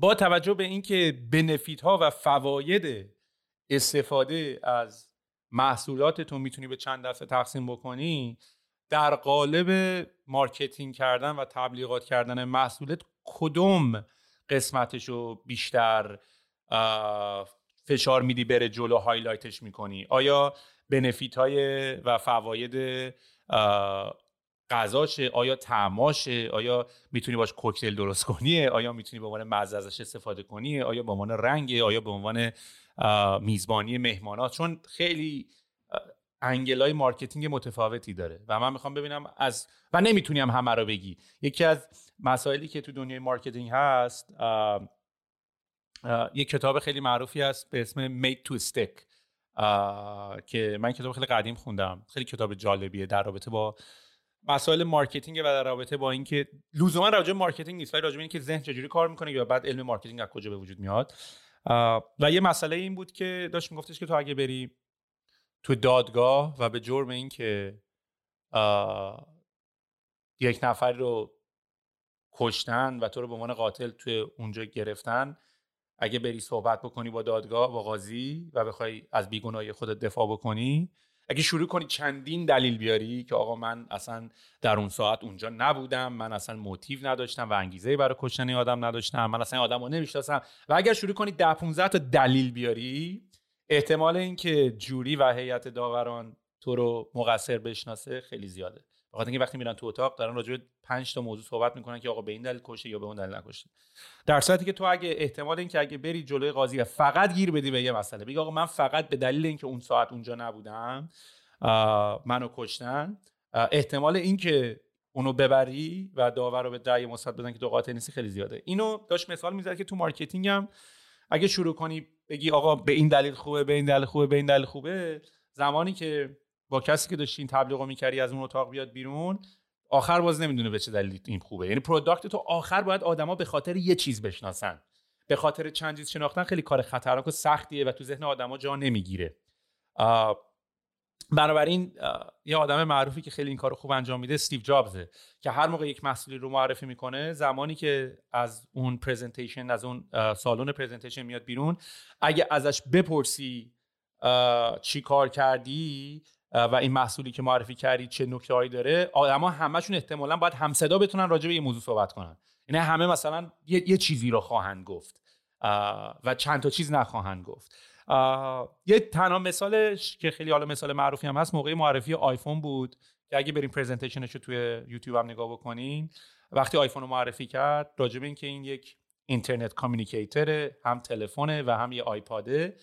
با توجه به اینکه بنفیت ها و فواید استفاده از محصولاتتون می‌تونی به چند دسته تقسیم بکنی در قالب marketing کردن و تبلیغات کردن محصولت کدوم قسمتش رو بیشتر فشار میدی بره جلو highlight ش می‌کنی؟ آیا benefit های و فواید غذاشه آیا طعماشه آیا می‌تونی باش کوکتل درست کنی؟ آیا می‌تونی به عنوان مزه ازش استفاده کنی؟ آیا به عنوان رنگ؟ آیا به عنوان میزبانی مهمانات؟ چون خیلی angle های marketing متفاوتی داره. و من می‌خوام ببینم از و نمی‌تونی هم همه رو بگی. یکی از مسائلی که تو دنیای marketing هست یک کتاب خیلی معروفی هست به اسم Made to Stick که من کتاب خیلی قدیم خوندم. خیلی کتاب جالبیه در رابطه با مسائل marketing و در رابطه با اینکه لزوما راجع marketing نیست ولی راجع به اینکه ذهن چجوری کار می‌کنه یا بعد علم marketing از کجا به وجود میاد. و یه مسئله این بود که داشت میگفتش که تو اگه بری تو دادگاه و به جرم اینکه یک نفر رو کشتن و تو رو به عنوان قاتل توی اونجا گرفتن اگه بری صحبت بکنی با دادگاه با قاضی و بخوای از بیگناهی خودت دفاع بکنی اگه شروع کنی چندین دلیل بیاری که آقا من اصلا در اون ساعت اونجا نبودم من اصلا موتیو نداشتم و انگیزه برای کشتن آدم نداشتم من اصلا آدم رو نمی‌شناسم. و اگر شروع کنی ده 15 تا دلیل بیاری احتمال اینکه جوری و هیئت داوران تو رو مقصر بشناسه خیلی زیاده. بخاطر اینکه وقتی میرن تو اتاق دارن راجع به 5 تا موضوع صحبت می‌کنن که آقا به این دلیل کشه یا به اون دلیل نکشته. در صورتی که تو اگه احتمال اینکه اگه بری جلوی قاضی و فقط گیر بدی به یه مسئله بگی آقا من فقط به دلیل اینکه اون ساعت اونجا نبودم منو کشتن احتمال اینکه اونو ببری و داور رو به رأی مثبت بدن که تو قاطع نیستی خیلی زیاده. اینو داشت مثال می‌زد که تو مارکتینگ هم اگه شروع کنی بگی آقا به این دلیل خوبه به این دلیل خوبه به این دلیل خوبه زمانی که با کسی که داشتی این تبلیغو می‌کردی از اون اتاق بیاد بیرون آخر باز نمی‌دونه به چه دلیل این خوبه. یعنی product تو آخر باید آدما به خاطر یه چیز بشناسن. به خاطر چند چیز شناختن خیلی کار خطرناک و سختیه و تو ذهن آدما جا نمی‌گیره. بنابراین یه آدم معروفی که خیلی این کار خوب انجام میده استیو جابزه که هر موقع یک محصولی رو معرفی می‌کنه زمانی که از اون presentation از اون سالن پرزنتیشن میاد بیرون اگه ازش بپرسی چی کار کردی و این محصولی که معرفی کردی چه نکته هایی داره. آدما همشون احتمالا باید همصدا بتونن راجع به یه موضوع صحبت کنن. یعنی همه مثلا یه, یه چیزی رو خواهند گفت و چند تا چیز نخواهند گفت. یه تنها مثالش که خیلی حالا مثال معروفی هم هست موقع معرفی آیفون بود که اگه بریم پرزنتیشنش رو توی یوتیوب هم نگاه بکنین وقتی آیفون رو معرفی کرد راجب این که این یک internet communicator ه هم تلفنه و هم یه آیپاده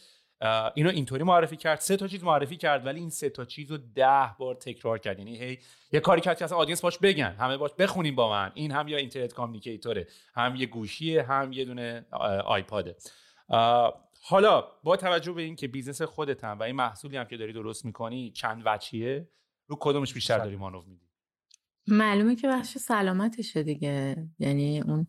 اینو اینطوری معرفی کرد. سه تا چیز معرفی کرد ولی این سه تا چیز رو ده بار تکرار کرد. یعنی هی یه کاری کرد که اصلا audience باش بگن همه باش بخونیم با من. این هم یا internet communicator ه هم یه گوشیه هم یه دونه آیپاده. حالا با توجه به اینکه business خودتم و این محصولی هم که داری درست می‌کنی چند وچیه رو کدومش بیشتر داری مانو میدی؟ معلومه که بخش سلامتشه دیگه. یعنی اون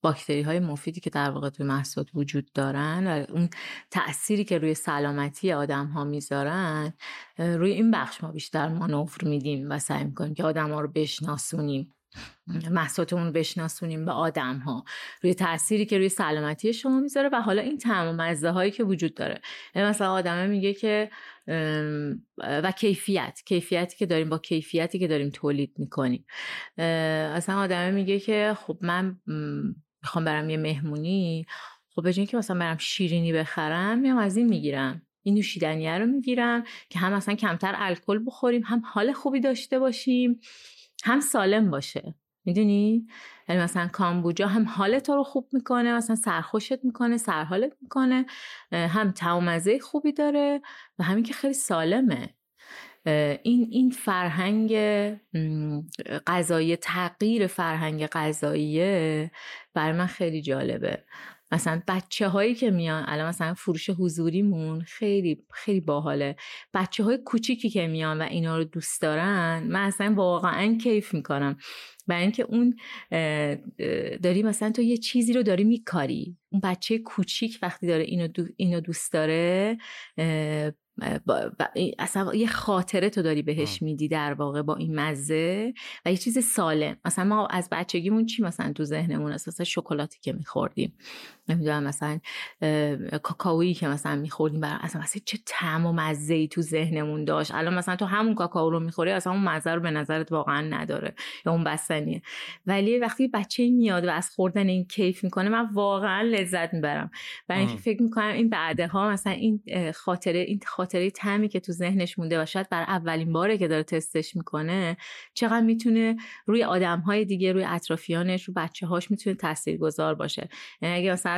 باکتری های مفیدی که در واقع توی محصولات وجود دارن و اون تأثیری که روی سلامتی آدم ها می‌ذارن روی این بخش ما بیشتر مانور میدیم و سعی می‌کنیم که آدم ها رو بشناسونیم. محصولاتمون بشناسونیم به آدم ها روی تأثیری که روی سلامتی شما می‌ذاره و حالا این تمام مزه هایی که وجود داره. مثلا آدمه میگه که و کیفیت کیفیتی که داریم با کیفیتی که داریم تولید می‌کنیم. اصلا آدمه میگه که خب من می‌خوام برم یه مهمونی خب به که مثلا برم شیرینی بخرم میام از این می‌گیرم. این نوشیدنیه رو می‌گیرم که هم مثلا کمتر الکل بخوریم هم حال خوبی داشته باشیم هم سالم باشه. می‌دونی؟ یعنی مثلا کامبوجا هم حال تو رو خوب می‌کنه مثلا سرخوشت می‌کنه سرحالت می‌کنه هم تومزه خوبی داره و همین که خیلی سالمه. این این فرهنگ غذایی تغییر فرهنگ غذاییه برای من خیلی جالبه. مثلا بچه هایی که میان الان مثلا فروش حضوریمون خیلی خیلی باحاله. بچه های کوچیکی که میان و اینا رو دوست دارن من اصلا واقعا کیف می‌کنم. برای اینکه اون داری مثلا تو یه چیزی رو داری میکاری. اون بچه کوچیک وقتی داره اینو, اینو دوست داره اصلا یه خاطره تو داری بهش میدی در واقع با این مزه و یه چیز سالم. مثلا ما از بچگیمون چی مثلا تو ذهنمون اساسا شکلاتی که میخوردیم؟ نمی‌دونم مثلا کاکائویی که مثلا میخوردیم برای اصلا مثلا چه طعم و مزه ای تو ذهنمون داشت؟ الان مثلا تو همون کاکائو رو می‌خوری اصلا اون مزه رو به نظرت واقعا نداره یا اون بستنیه. ولی وقتی بچه میاد و از خوردن این کیف می‌کنه من واقعا لذت می‌برم. برای اینکه فکر می‌کنم این بعدها مثلا این خاطره این خاطره تعمی که تو ذهنش مونده و شاید برای اولین باره که داره تستش می‌کنه چقدر می‌تونه روی آدم های دیگه روی اطرافیانش رو بچه هاش می‌تونه تاثیرگذار باشه. یعنی اگه مثلا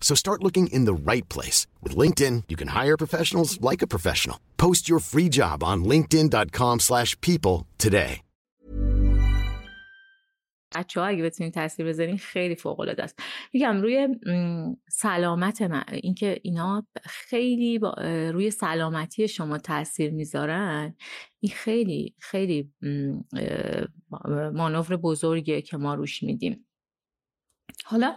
So start looking in the right place. With LinkedIn, you can hire professionals like a professional. Post your free job on linkedin.com slash people today. بچه ها اگه بتونین تاثیر بذارین خیلی فوق العاده است میگم روی سلامت من اینکه اینا خیلی روی سلامتی شما تاثیر می‌ذارن این خیلی خیلی مانور بزرگیه که ما روش میدیم حالا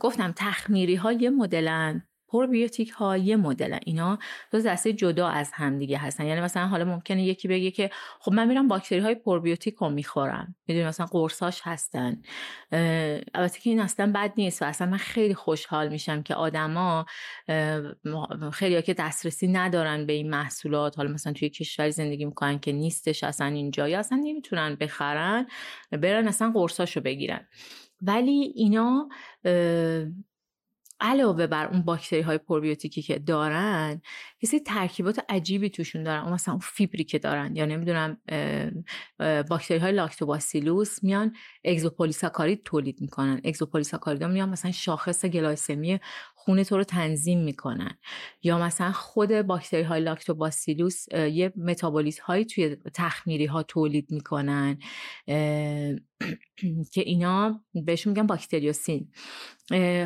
گفتم تخمیری ها یه مدلن پروبیوتیک ها یه مدلن اینا دو دسته جدا از همدیگه هستن. یعنی مثلا حالا ممکنه یکی بگه که خب من میرم باکتری های پروبیوتیک رو می‌خورم. می‌دونی مثلا قرصاش هستن. البته که این اصلا بد نیست و اصلا من خیلی خوشحال میشم که آدما خیلی ها که دسترسی ندارن به این محصولات. حالا مثلا توی کشوری زندگی می‌کنن که نیستش اصلا اینجا یا اصلا نمی‌تونن بخرن برن اصلا قرصاشو بگیرن. ولی اینا علاوه بر اون باکتری های پروبیوتیکی که دارن کسی ترکیبات عجیبی توشون دارن. اون مثلا اون فیبری که دارن یا نمی‌دونم باکتری های لاکتوباسیلوس میان اگزوپولیساکارید تولید می‌کنن. اگزوپولیساکارید میان مثلا شاخص گلایسمی خون تو رو تنظیم می‌کنن. یا مثلا خود باکتری های لاکتوباسیلوس یه متابولیت هایی توی تخمیری ها تولید می‌کنن <clears throat> که اینا بهشون میگن باکتریوسین.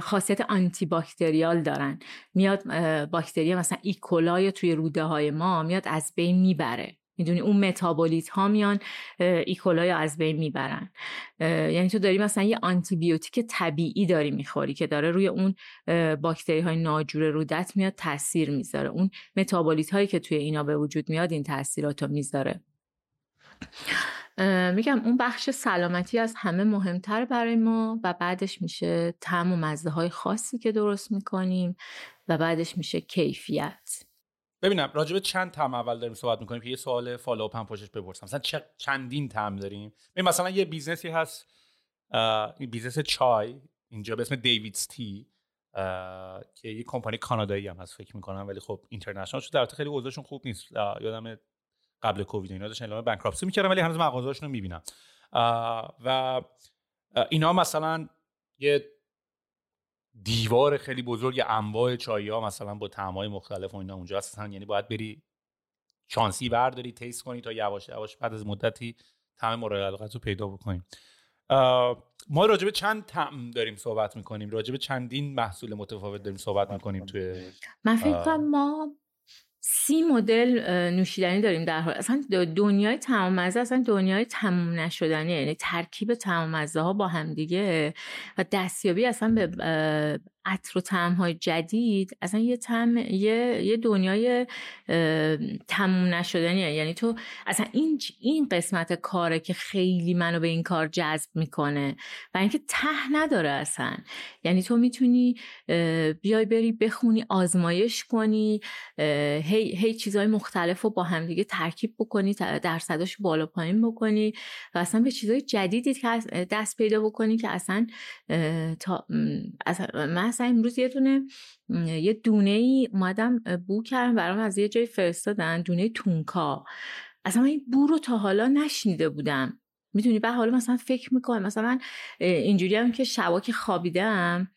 خاصیت antibacterial دارن. میاد باکتری مثلا ایکولای توی روده های ما میاد از بین می‌بره. می‌دونی اون متابولیت ها میان ایکولای از بین می‌برن. یعنی تو داری مثلا یه آنتیبیوتیک طبیعی داری می‌خوری که داره روی اون باکتری های ناجور رودت میاد تاثیر می‌ذاره. اون متابولیت هایی که توی اینا به وجود میاد این تاثیرات رو می‌ذاره میگم اون بخش سلامتی از همه مهمتر برای ما و بعدش میشه تم و مزه های خاصی که درست می‌کنیم و بعدش میشه کیفیت. ببینم راجبه چند تم اول داریم صحبت می‌کنیم که یه سوال follow up هم پشتش بپرسم. مثلا چندین تم داریم؟ ببین مثلا یه business ی هست business چای اینجا به اسم دیویدز تی که یه کمپانی کانادایی هم هست فکر می‌کنم ولی خب international شد در خیلی اوضاعشون خوب نیست. یادم قبل کووید اینا داشتن اعلام bankruptcy می‌کردن ولی هنوز مغازه‌هاشون رو می‌بینم. و اینا مثلا یه دیوار خیلی بزرگ انواع چایی ها مثلا با طعمای مختلف و اینا اونجا هستن. یعنی باید بری شانسی برداری تیست کنی تا یواش یواش بعد از مدتی طعم مورد علاقت رو پیدا بکنیم ما راجبه چند طعم داریم صحبت می‌کنیم. راجبه چندین محصول متفاوت داریم صحبت می‌کنیم توی من فکر کنم ما سی مدل نوشیدنی داریم در حال. اصلا دنیای تمام مزه اصلا دنیای تمام نشدنی یعنی ترکیب تمام مزه ها با همدیگه و دستیابی اصلا به عطر و های جدید اصلا یه تم یه, یه دنیای تموم نشدنیه. یعنی تو اصلا این این قسمت کاره که خیلی منو به این کار جذب می‌کنه و اینکه ته نداره اصلا. یعنی تو می‌تونی بیای بری بخونی آزمایش کنی هی, هی چیزهای مختلف رو با همدیگه ترکیب بکنی درصداش بالا پایین بکنی و اصلا به چیزهای جدیدی دست پیدا بکنی که اصلا تا اصلا مثلا امروز یه دونه یه دونه ای اومدم بو کردم برام از یه جای فرستادن دونه تونکا. اصلا من این بو رو تا حالا نشنیده بودم. می‌تونی به حالا مثلا فکر می‌کنم مثلا اینجوری هم که شبا که خوابیدم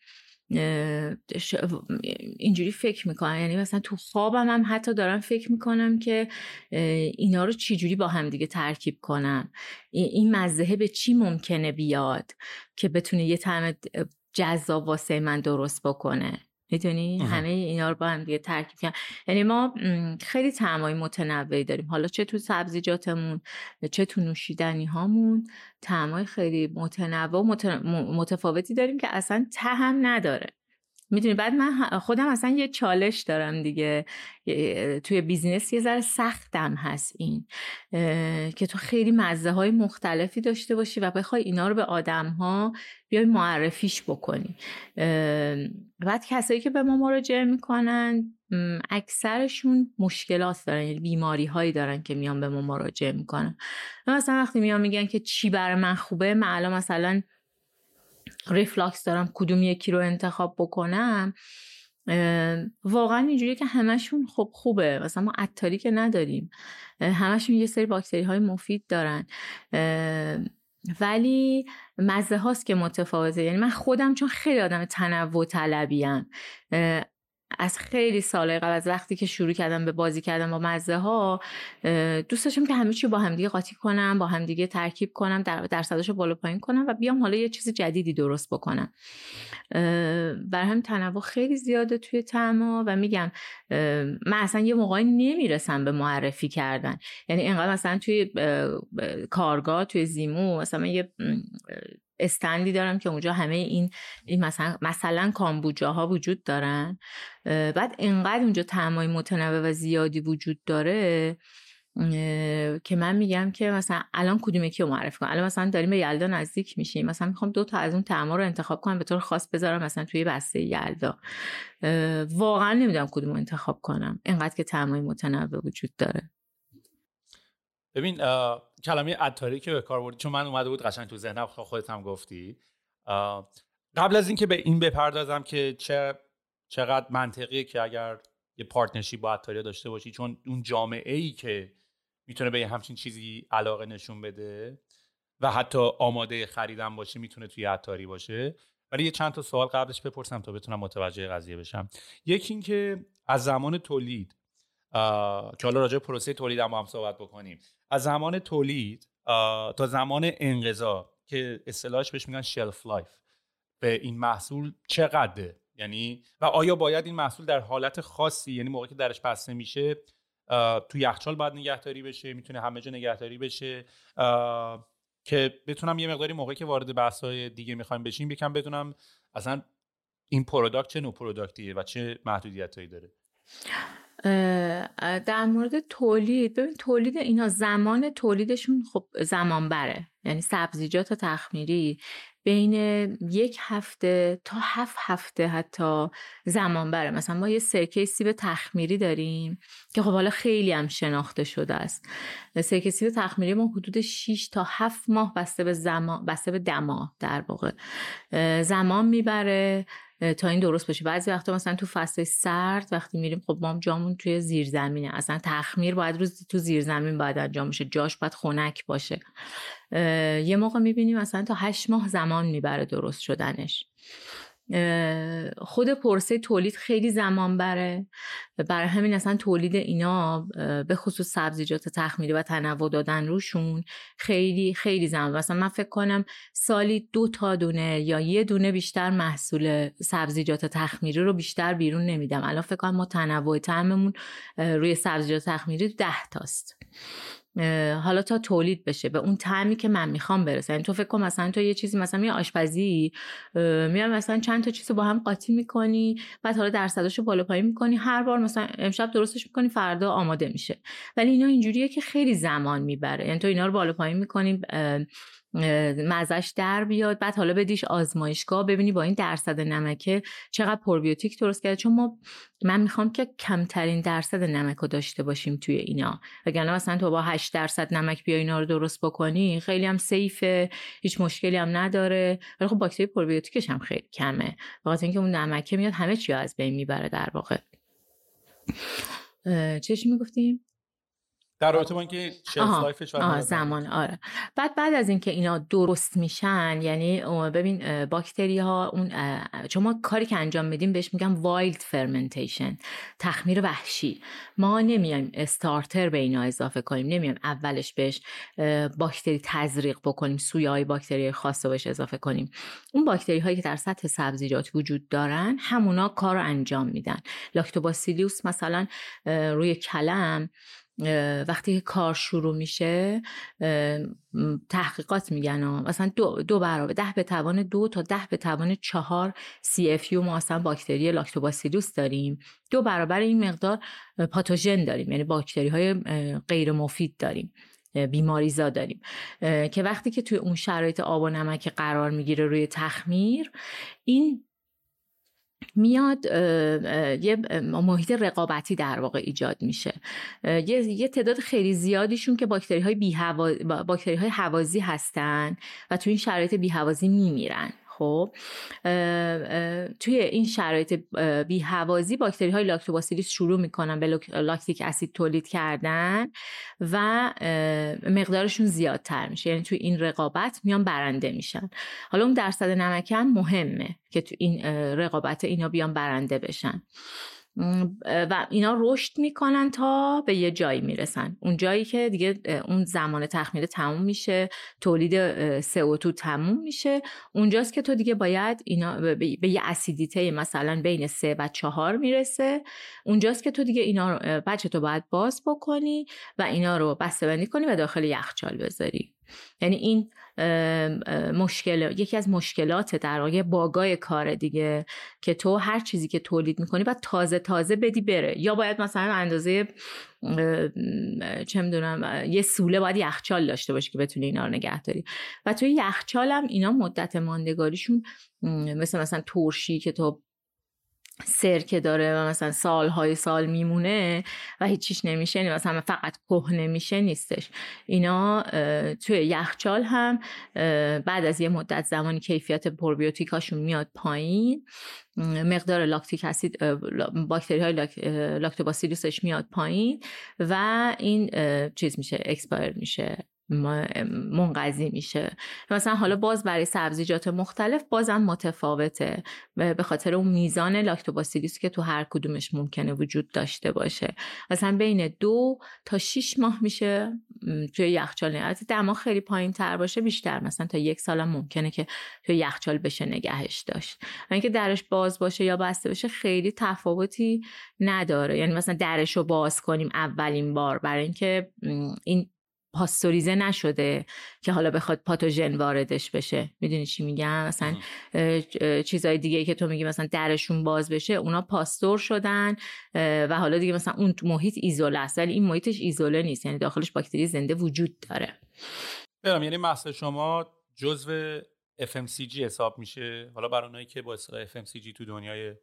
اینجوری فکر می‌کنم. یعنی مثلا تو خوابم هم حتی دارم فکر می‌کنم که اینا رو چجوری با هم دیگه ترکیب کنم. این مزهه به چی ممکنه بیاد که بتونه یه طعم جذاب واسه من درست بکنه. می‌دونی؟ همه اینا رو با هم دیگه ترکیب کردن. یعنی ما خیلی تعمای متنوعی داریم. حالا چه تو سبزیجاتمون چه تو نوشیدنی هامون تعمای خیلی متنوع و متفاوتی داریم که اصلا تهم نداره. می‌دونی بعد من خودم اصلا یه چالش دارم دیگه. توی بیزینس یه ذره سختم هست این که تو خیلی مزه های مختلفی داشته باشی و بخوای اینا رو به آدم ها بیای معرفیش بکنی. بعد کسایی که به ما مراجعه می‌کنن اکثرشون مشکلات دارن یعنی بیماری هایی دارن که میان به ما مراجعه می‌کنن. مثلا وقتی میان میگن که چی برای من خوبه من مثلا ریفلاکس دارم کدوم یکی رو انتخاب بکنم واقعا اینجوریه که همشون خب خوبه مثلا ما عطاری که نداریم همشون یه سری باکتری های مفید دارن ولی مزه هاست که متفاوته. یعنی من خودم چون خیلی آدم تنوع طلبیم از خیلی سالهای قبل از وقتی که شروع کردم به بازی کردم با مزه ها دوست داشتم که همه چی با همدیگه قاطی کنم با همدیگه ترکیب کنم در درصدش بالا پایین کنم و بیام حالا یه چیز جدیدی درست بکنم. بر هم تنوع خیلی زیاده توی تما و میگم من اصلا یه موقعی نمی‌رسم به معرفی کردن. یعنی اینقدر مثلا توی کارگاه توی زیمو مثلا یه استندی دارم که اونجا همه این, این مثلا مثلا کامبوجاها وجود دارن. بعد انقدر اونجا تعمای متنوع و زیادی وجود داره که من میگم که مثلا الان کدوم یکی رو معرفی کنم؟ الان مثلا داریم به یلدا نزدیک میشیم. مثلا می‌خوام دو تا از اون تعما رو انتخاب کنم به طور خاص بذارم مثلا توی بسته یلدا. واقعا نمی‌دونم کدوم رو انتخاب کنم. انقدر که تعمای متنوع وجود داره. ببین کلمه عطاری که به کار بردی چون من اومده بود قشنگ تو ذهنم خودت هم گفتی. قبل از اینکه به این بپردازم که چه چقدر منطقیه که اگر یه پارتنرشیپ با عطاری داشته باشی چون اون جامعه ای که می‌تونه به همچین چیزی علاقه نشون بده و حتی آماده خریدن باشه می‌تونه توی عطاری باشه. ولی یه چند تا سوال قبلش بپرسم تا بتونم متوجه قضیه بشم. یکی اینکه از زمان تولید که حالا راجع پروسه تولید هم با هم صحبت بکنیم. از زمان تولید تا زمان انقضا که اصطلاحش بهش میگن shelf life به این محصول چقدره؟ یعنی و آیا باید این محصول در حالت خاصی یعنی موقعی که درش بسته میشه تو یخچال باید نگهداری بشه می‌تونه همه جا نگهداری بشه که بتونم یه مقداری موقعی که وارد بحث دیگه می‌خوایم بشیم یکم بدونم اصلا این product چه نوع product یه و چه محدودیت هایی داره؟ در مورد تولید ببین تولید اینا زمان تولیدشون خب زمان بره یعنی سبزیجات تخمیری بین یک هفته تا هفت هفته حتی زمان بره مثلا ما یه سرکه سیب تخمیری داریم که خب حالا خیلی هم شناخته شده است. سرکه سیب تخمیری ما حدود 6 تا 7 ماه بسته به زمان بسته به دما در واقع. زمان می‌بره. تا این درست بشه بعضی وقتا مثلا تو فصل سرد وقتی میریم خب ما جامون توی زیر زمینه اصلا تخمیر باید روز تو زیر زمین باید انجام بشه. جاش باید خنک باشه. یه موقع می‌بینیم مثلا تا هشت ماه زمان می‌بره درست شدنش. خود پرسه تولید خیلی زمان بره برای همین اصلا تولید اینا به خصوص سبزیجات تخمیری و تنوع دادن روشون خیلی خیلی زمان مثلا من فکر کنم سالی دو تا دونه یا یه دونه بیشتر محصول سبزیجات تخمیری رو بیشتر بیرون نمیدم. الان فکر کنم ما تنوع تعممون روی سبزیجات تخمیری ده تاست. حالا تا تولید بشه به اون تعمی که من می‌خوام برسه. یعنی تو فکر کن مثلا تو یه چیزی مثلا یه آشپزی میای مثلا چند تا چیز با هم قاطی می‌کنی بعد حالا درصداشو بالا پایین می‌کنی. هر بار مثلا امشب درستش می‌کنی فردا آماده میشه. ولی اینا اینجوریه که خیلی زمان می‌بره. یعنی تو اینا رو بالا پایین می‌کنی مزش در بیاد. بعد حالا بدیش آزمایشگاه ببینی با این درصد نمکه چقدر پروبیوتیک درست کرده. چون ما من می‌خوام که کمترین درصد نمک رو داشته باشیم توی اینا. وگرنه مثلا تو با 8 درصد نمک بیا اینا رو درست بکنی خیلی هم سیفه هیچ مشکلی هم نداره. ولی خب باکتری پروبیوتیکش هم خیلی کمه. بخاطر اینکه اون نمکه میاد همه چی از بین می‌بره در واقع. چش می‌گفتیم؟ در رابطه با اینکه لایفش زمان آره. بعد بعد از اینکه اینا درست میشن یعنی ببین باکتری ها اون چون ما کاری که انجام میدیم بهش میگم wild fermentation تخمیر وحشی. ما نمیایم starter به اینا اضافه کنیم نمیایم اولش بهش باکتری تزریق بکنیم سویه‌های باکتری خاص بهش اضافه کنیم. اون باکتری هایی که در سطح سبزیجات وجود دارن همونا کار رو انجام میدن. لاکتوباسیلیوس مثلا روی کلم وقتی کار شروع میشه تحقیقات میگن مثلا دو, دو برابر ده به توان دو تا ده به توان چهار سی اف ما اصلا باکتری لاکتوباسیلوس داریم. دو برابر این مقدار پاتوژن داریم یعنی باکتری های غیر مفید داریم بیماریزا داریم. که وقتی که توی اون شرایط آب و نمک قرار می‌گیره روی تخمیر این میاد یه محیط رقابتی در واقع ایجاد میشه. یه, تعداد خیلی زیادیشون که باکتری های, بی باکتری های هوازی هستن و تو این شرایط بیهوازی میمیرن. خب توی این شرایط بی هوازی باکتری های لاکتوباسیلیس شروع می‌کنن به لاکتیک اسید تولید کردن و مقدارشون زیادتر میشه. یعنی توی این رقابت میان برنده میشن. حالا اون درصد نمکن مهمه که تو این رقابت اینا بیان برنده بشن. و اینا رشد می‌کنن تا به یه جایی می‌رسن. اون جایی که دیگه اون زمان تخمیر تموم میشه تولید CO2 تموم میشه. اونجاست که تو دیگه باید اینا به یه اسیدیته مثلا بین سه و چهار می‌رسه. اونجاست که تو دیگه اینا رو بچه تو باید باز بکنی و اینا رو بسته بندی کنی و داخل یخچال بذاری. یعنی این مشکل یکی از مشکلات در واقع باگای کار دیگه که تو هر چیزی که تولید می‌کنی و تازه تازه بدی بره. یا باید مثلا اندازه چه می‌دونم یه سوله باید یخچال داشته باشی که بتونی اینا رو نگه داری. و توی یخچال هم اینا مدت ماندگاریشون مثل مثلا ترشی که تو سرکه داره و مثلا سالهای سال میمونه و هیچیش نمیشه یعنی مثلا فقط کهنه میشه نیستش. اینا توی یخچال هم بعد از یه مدت زمانی کیفیت پروبیوتیکاشون میاد پایین. مقدار لاکتیک اسید باکتری های لاکتوباسیلیسش میاد پایین و این چیز میشه expire میشه. منقضی میشه. مثلا حالا باز برای سبزیجات مختلف بازم متفاوته. به خاطر اون میزان لاکتوباسیلیس که تو هر کدومش ممکنه وجود داشته باشه. مثلا بین دو تا شیش ماه میشه توی یخچال نگه دما خیلی پایین تر باشه بیشتر. مثلا تا یک سال ممکنه که توی یخچال بشه نگهش داشت. و اینکه درش باز باشه یا بسته باشه خیلی تفاوتی نداره. یعنی مثلا درش رو باز کنیم اولین بار برای اینکه این پاستوریزه نشده که حالا بخواد پاتوژن واردش بشه. می‌دونی چی میگم؟ مثلا چیزای دیگه که تو میگی مثلا درشون باز بشه اونا پاستور شدن و حالا دیگه مثلا اون محیط ایزوله است. ولی این محیطش ایزوله نیست. یعنی داخلش باکتری زنده وجود داره. برم. یعنی محصول شما جزو FMCG حساب میشه؟ حالا برای اونایی که با اصطلاح FMCG تو دنیای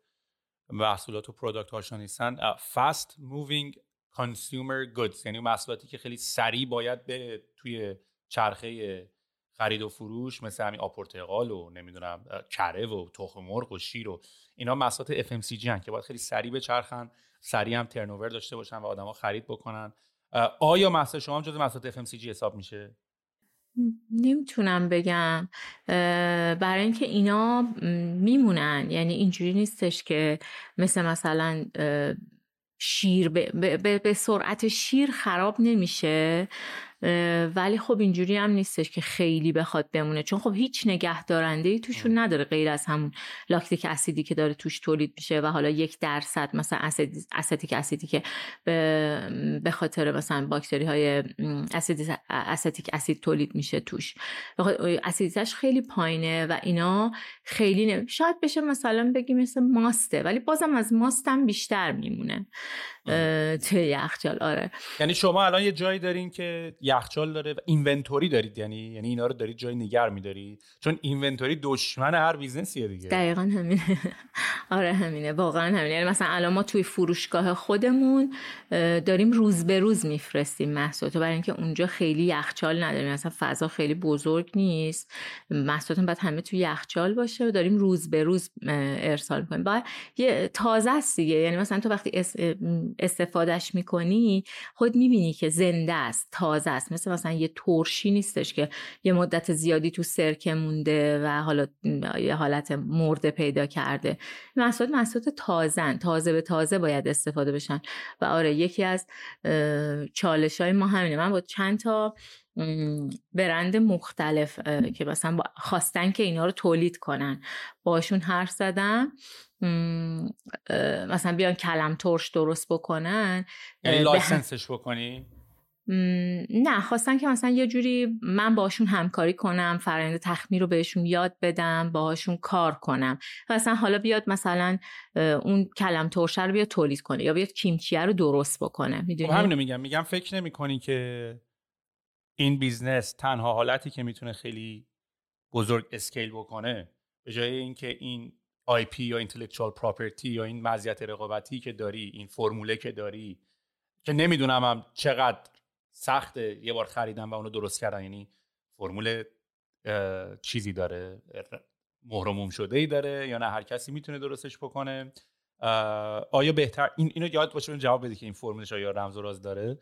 محصولات و product هاشون نیستن fast moving consumer goods یعنی محصولاتی که خیلی سریع باید به توی چرخه خرید و فروش مثل همین آپورتقال و نمی‌دونم کره و تخم مرغ و شیر و اینا محصولات FMCG هن که باید خیلی سریع به چرخن سریع هم ترنوور داشته باشن و آدما خرید بکنن. آیا محصول شما هم جز محصولات FMCG حساب میشه؟ نمی‌تونم بگم. برای اینکه اینا میمونن. یعنی اینجوری نیستش که مثل مثلا شیر به, به, به سرعت شیر خراب نمیشه. ولی خب اینجوری هم نیستش که خیلی بخواد بمونه. چون خب هیچ نگه دارنده ای توشون نداره غیر از همون لاکتیک اسیدی که داره توش تولید میشه و حالا یک درصد مثلا استیک اسیدی که به خاطر مثلا باکتری های استیک اسید تولید میشه توش. اسیدیتش خیلی پایینه و اینا خیلی نمی... شاید بشه مثلا بگیم مثل ماسته ولی بازم از ماستم بیشتر میمونه. توی یخچال آره. یعنی شما الان یه جایی دارین که یخچال داره و inventory دارید یعنی یعنی اینا رو دارید جایی نگه میدارید. چون inventory دشمن هر بیزنسیه دیگه. دقیقا همینه. آره همینه واقعا همینه. یعنی مثلا الان ما توی فروشگاه خودمون داریم روز به روز میفرستیم محصولات برای اینکه اونجا خیلی یخچال نداریم. مثلا فضا خیلی بزرگ نیست. محصولات باید همه توی یخچال باشه و داریم روز به روز ارسال می‌کنیم. باید یه تازه است دیگه. یعنی مثلا تو وقتی استفادهش می‌کنی خود می‌بینی که زنده است تازه است مثل مثلا یه ترشی نیستش که یه مدت زیادی تو سرکه مونده و حالا یه حالت مرده پیدا کرده. محصولات محصولات تازن تازه به تازه باید استفاده بشن. و آره یکی از چالش های ما همینه. من با چند تا برند مختلف که مثلا خواستن که اینا رو تولید کنن. باشون حرف زدم. مثلا بیان کلم ترش درست بکنن. یعنی لایسنسش بکنی؟ نه خواستن که مثلا یه جوری من باشون همکاری کنم فرآیند تخمیر رو بهشون یاد بدم باهاشون کار کنم مثلا حالا بیاد مثلا اون کلم ترشه رو بیاد تولید کنه یا بیاد کیمچیه رو درست بکنه می‌دونی؟ خب همینو میگم میگم فکر نمی کنی که این business تنها حالتی که می‌تونه خیلی بزرگ scale بکنه؟ به جای اینکه این IP یا intellectual property یا این مزیت رقابتی که داری این فرموله که داری که نمی‌دونم هم چقدر سخته. یه بار خریدن و اونو درست کردن یعنی فرمول چیزی داره. مهرموم شده ای داره یا نه؟ هر کسی می‌تونه درستش بکنه. آیا بهتر؟ این اینو یاد باشه جواب بده که این فرمولش آیا رمز و راز داره.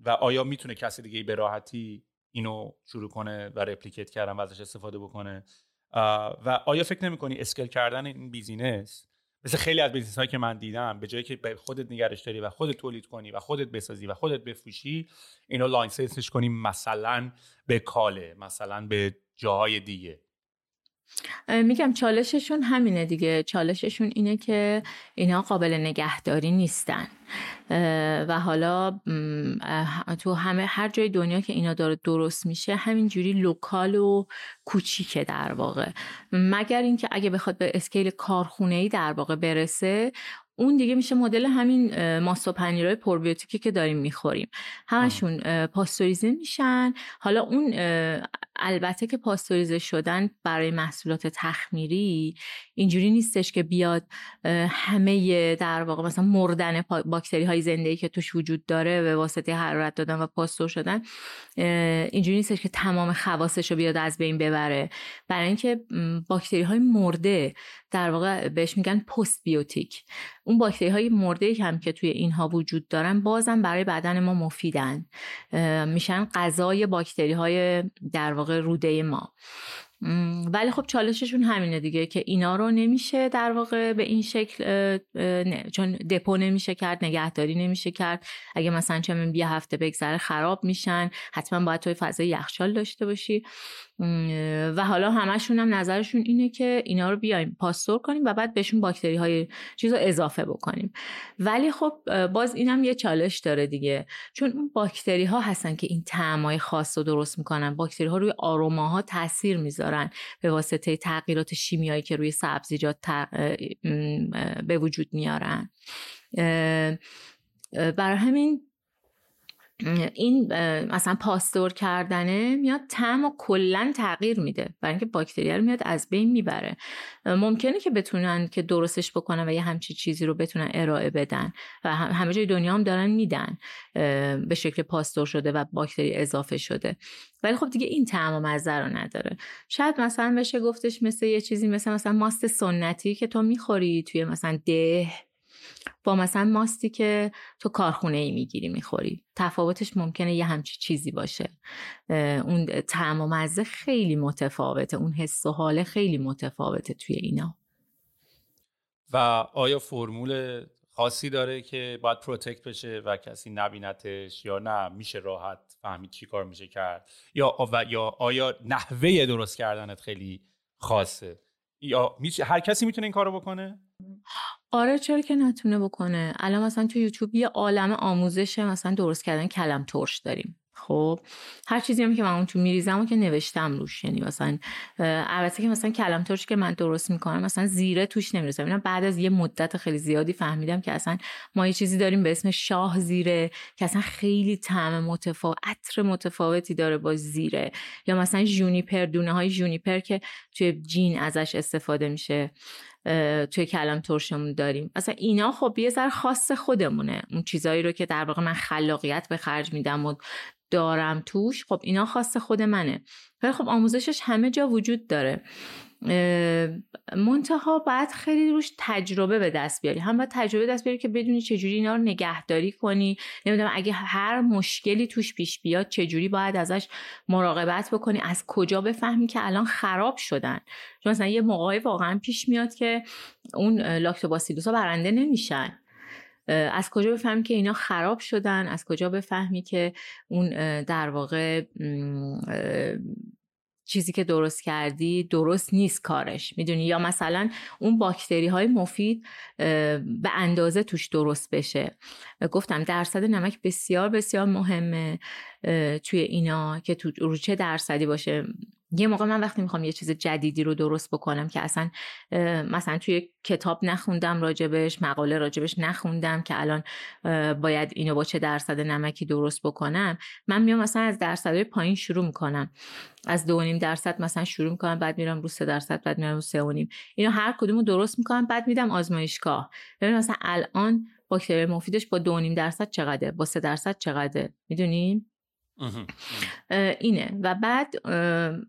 و آیا می‌تونه کسی دیگه به راحتی اینو شروع کنه و replicate کردن و ازش استفاده بکنه؟ و آیا فکر نمی‌کنی scale کردن این business مثل خیلی از بیزینس هایی که من دیدم به جایی که خودت نگرش داری و خودت تولید کنی و خودت بسازی و خودت بفروشی اینو license ش کنی مثلا به کاله مثلا به جاهای دیگه. میگم چالششون همینه دیگه. چالششون اینه که اینا قابل نگهداری نیستن. و حالا تو همه هر جای دنیا که اینا داره درست میشه همینجوری local و کوچیکه در واقع. مگر اینکه اگه بخواد به اسکیل کارخونه ای در واقع برسه اون دیگه میشه مدل همین ماست و پنیرهای پروبیوتیکی که داریم می‌خوریم. همشون پاستوریزه میشن. حالا اون البته که پاستوریزه شدن برای محصولات تخمیری اینجوری نیستش که بیاد همه در واقع مثلا مردن باکتری های زنده که توش وجود داره به واسطه حرارت دادن و پاستور شدن اینجوری نیستش که تمام خواصش رو بیاد از بین ببره. برای اینکه باکتری های مرده در واقع بهش میگن پست بیوتیک اون باکتری های مرده هم که توی اینها وجود دارن بازم برای بدن ما مفیدن. میشن غذای باکتری های در واقع روده ما. ولی خب چالششون همینه دیگه که اینا رو نمیشه در واقع به این شکل نه چون دپو نمیشه کرد نگهداری نمیشه کرد. اگه مثلا چه یه هفته بگذره خراب میشن حتما باید توی فضای یخچال داشته باشی. و حالا همشون هم نظرشون اینه که اینا رو بیایم پاستور کنیم و بعد بهشون باکتری های چیز رو اضافه بکنیم. ولی خب باز اینم یه چالش داره دیگه. چون اون باکتری ها هستن که این طعمای خاص رو درست می‌کنن. باکتری ها روی آروماها تاثیر می‌ذارن به واسطه تغییرات شیمیایی که روی سبزیجات به وجود میارن. برای همین این مثلا پاستور کردنه میاد طعم و کلا تغییر میده. برای اینکه باکتریا رو میاد از بین می‌بره. ممکنه که بتونن که درستش بکنن و یه همچی چیزی رو بتونن ارائه بدن و همه جای دنیا هم دارن میدن به شکل پاستور شده و باکتری اضافه شده. ولی خب دیگه این طعم و مزه رو نداره. شاید مثلا بشه گفتش مثل یه چیزی مثل مثلا ماست سنتی که تو می‌خوری توی مثلا ده با مثلا ماستی که تو کارخونه ای می‌گیری می‌خوری. تفاوتش ممکنه یه همچی چیزی باشه. اون طعم و مزه خیلی متفاوته. اون حس و حاله خیلی متفاوته توی اینا. و آیا فرمول خاصی داره که باید protect بشه و کسی نبینتش یا نه؟ میشه راحت فهمید چی کار میشه کرد؟ یا یا آیا نحوه درست کردنت خیلی خاصه؟ یا هر کسی می‌تونه این کارو بکنه؟ آره چرا که نتونه بکنه؟ الان مثلا تو یوتیوب یه عالم آموزش مثلا درست کردن کلم ترش داریم. خب هر چیزی هم که من اون تو میریزم و که نوشتم روش. یعنی مثلا البته که مثلا کلم ترش که من درست می‌کنم مثلا زیره توش نمیریزم. اینا بعد از یه مدت خیلی زیادی فهمیدم که اصلا ما یه چیزی داریم به اسم شاه زیره که اصلا خیلی طعم متفاوت عطر متفاوتی داره با زیره. یا مثلا جونیپر دونه های جونیپر که توی جین ازش استفاده میشه. توی کلم ترشمون داریم. اصلا اینا خب یه ذره خاص خودمونه. اون چیزایی رو که در واقع من خلاقیت به خرج میدم و دارم توش خب اینا خاص خود منه. ولی خب آموزشش همه جا وجود داره. منتها باید خیلی روش تجربه به دست بیاری. هم باید تجربه دست بیاری که بدونی چجوری اینا رو نگهداری کنی. نمی‌دونم اگه هر مشکلی توش پیش بیاد چجوری باید ازش مراقبت بکنی. از کجا بفهمی که الان خراب شدن. چون مثلا یه موقعی واقعا پیش میاد که اون لاکتوباسیلوس ها برنده نمیشن. از کجا بفهمی که اینا خراب شدن؟ از کجا بفهمی که اون در واقع چیزی که درست کردی درست نیست کارش می‌دونی؟ یا مثلا اون باکتری های مفید به اندازه توش درست بشه. گفتم درصد نمک بسیار بسیار مهمه توی اینا که تو رو چه درصدی باشه. یه موقع من وقتی می‌خوام یه چیز جدیدی رو درست بکنم که اصلا مثلا توی کتاب نخوندم راجبش مقاله راجبش نخوندم که الان باید اینو با چه درصد نمکی درست بکنم من میام مثلا از درصدهای پایین شروع می‌کنم. از دو نیم درصد مثلا شروع می‌کنم بعد میرم رو سه درصد بعد میرم رو سه و نیم. اینو هر کدومو درست می‌کنم بعد میدم آزمایشگاه. ببین مثلا الان باکتری مفیدش با دو نیم درصد چقدره؟ با سه درصد چقدره؟ می‌دونیم اینه. و بعد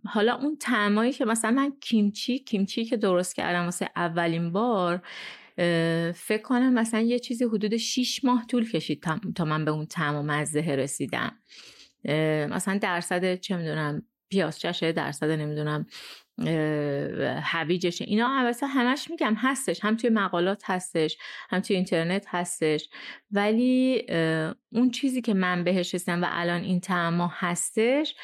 حالا اون تعمایی که مثلا من کیمچی کیمچی که درست کردم واسه اولین بار فکر کنم مثلا یه چیزی حدود 6 ماه طول کشید تا من به اون تعم و مزه رسیدم. مثلا درصد چه می‌دونم پیازچشه درصد نمی‌دونم هویجش. اینا البته همش میگم هستش. هم توی مقالات هستش هم توی اینترنت هستش. ولی اون چیزی که من بهش رسیدم و الان این تعما هستش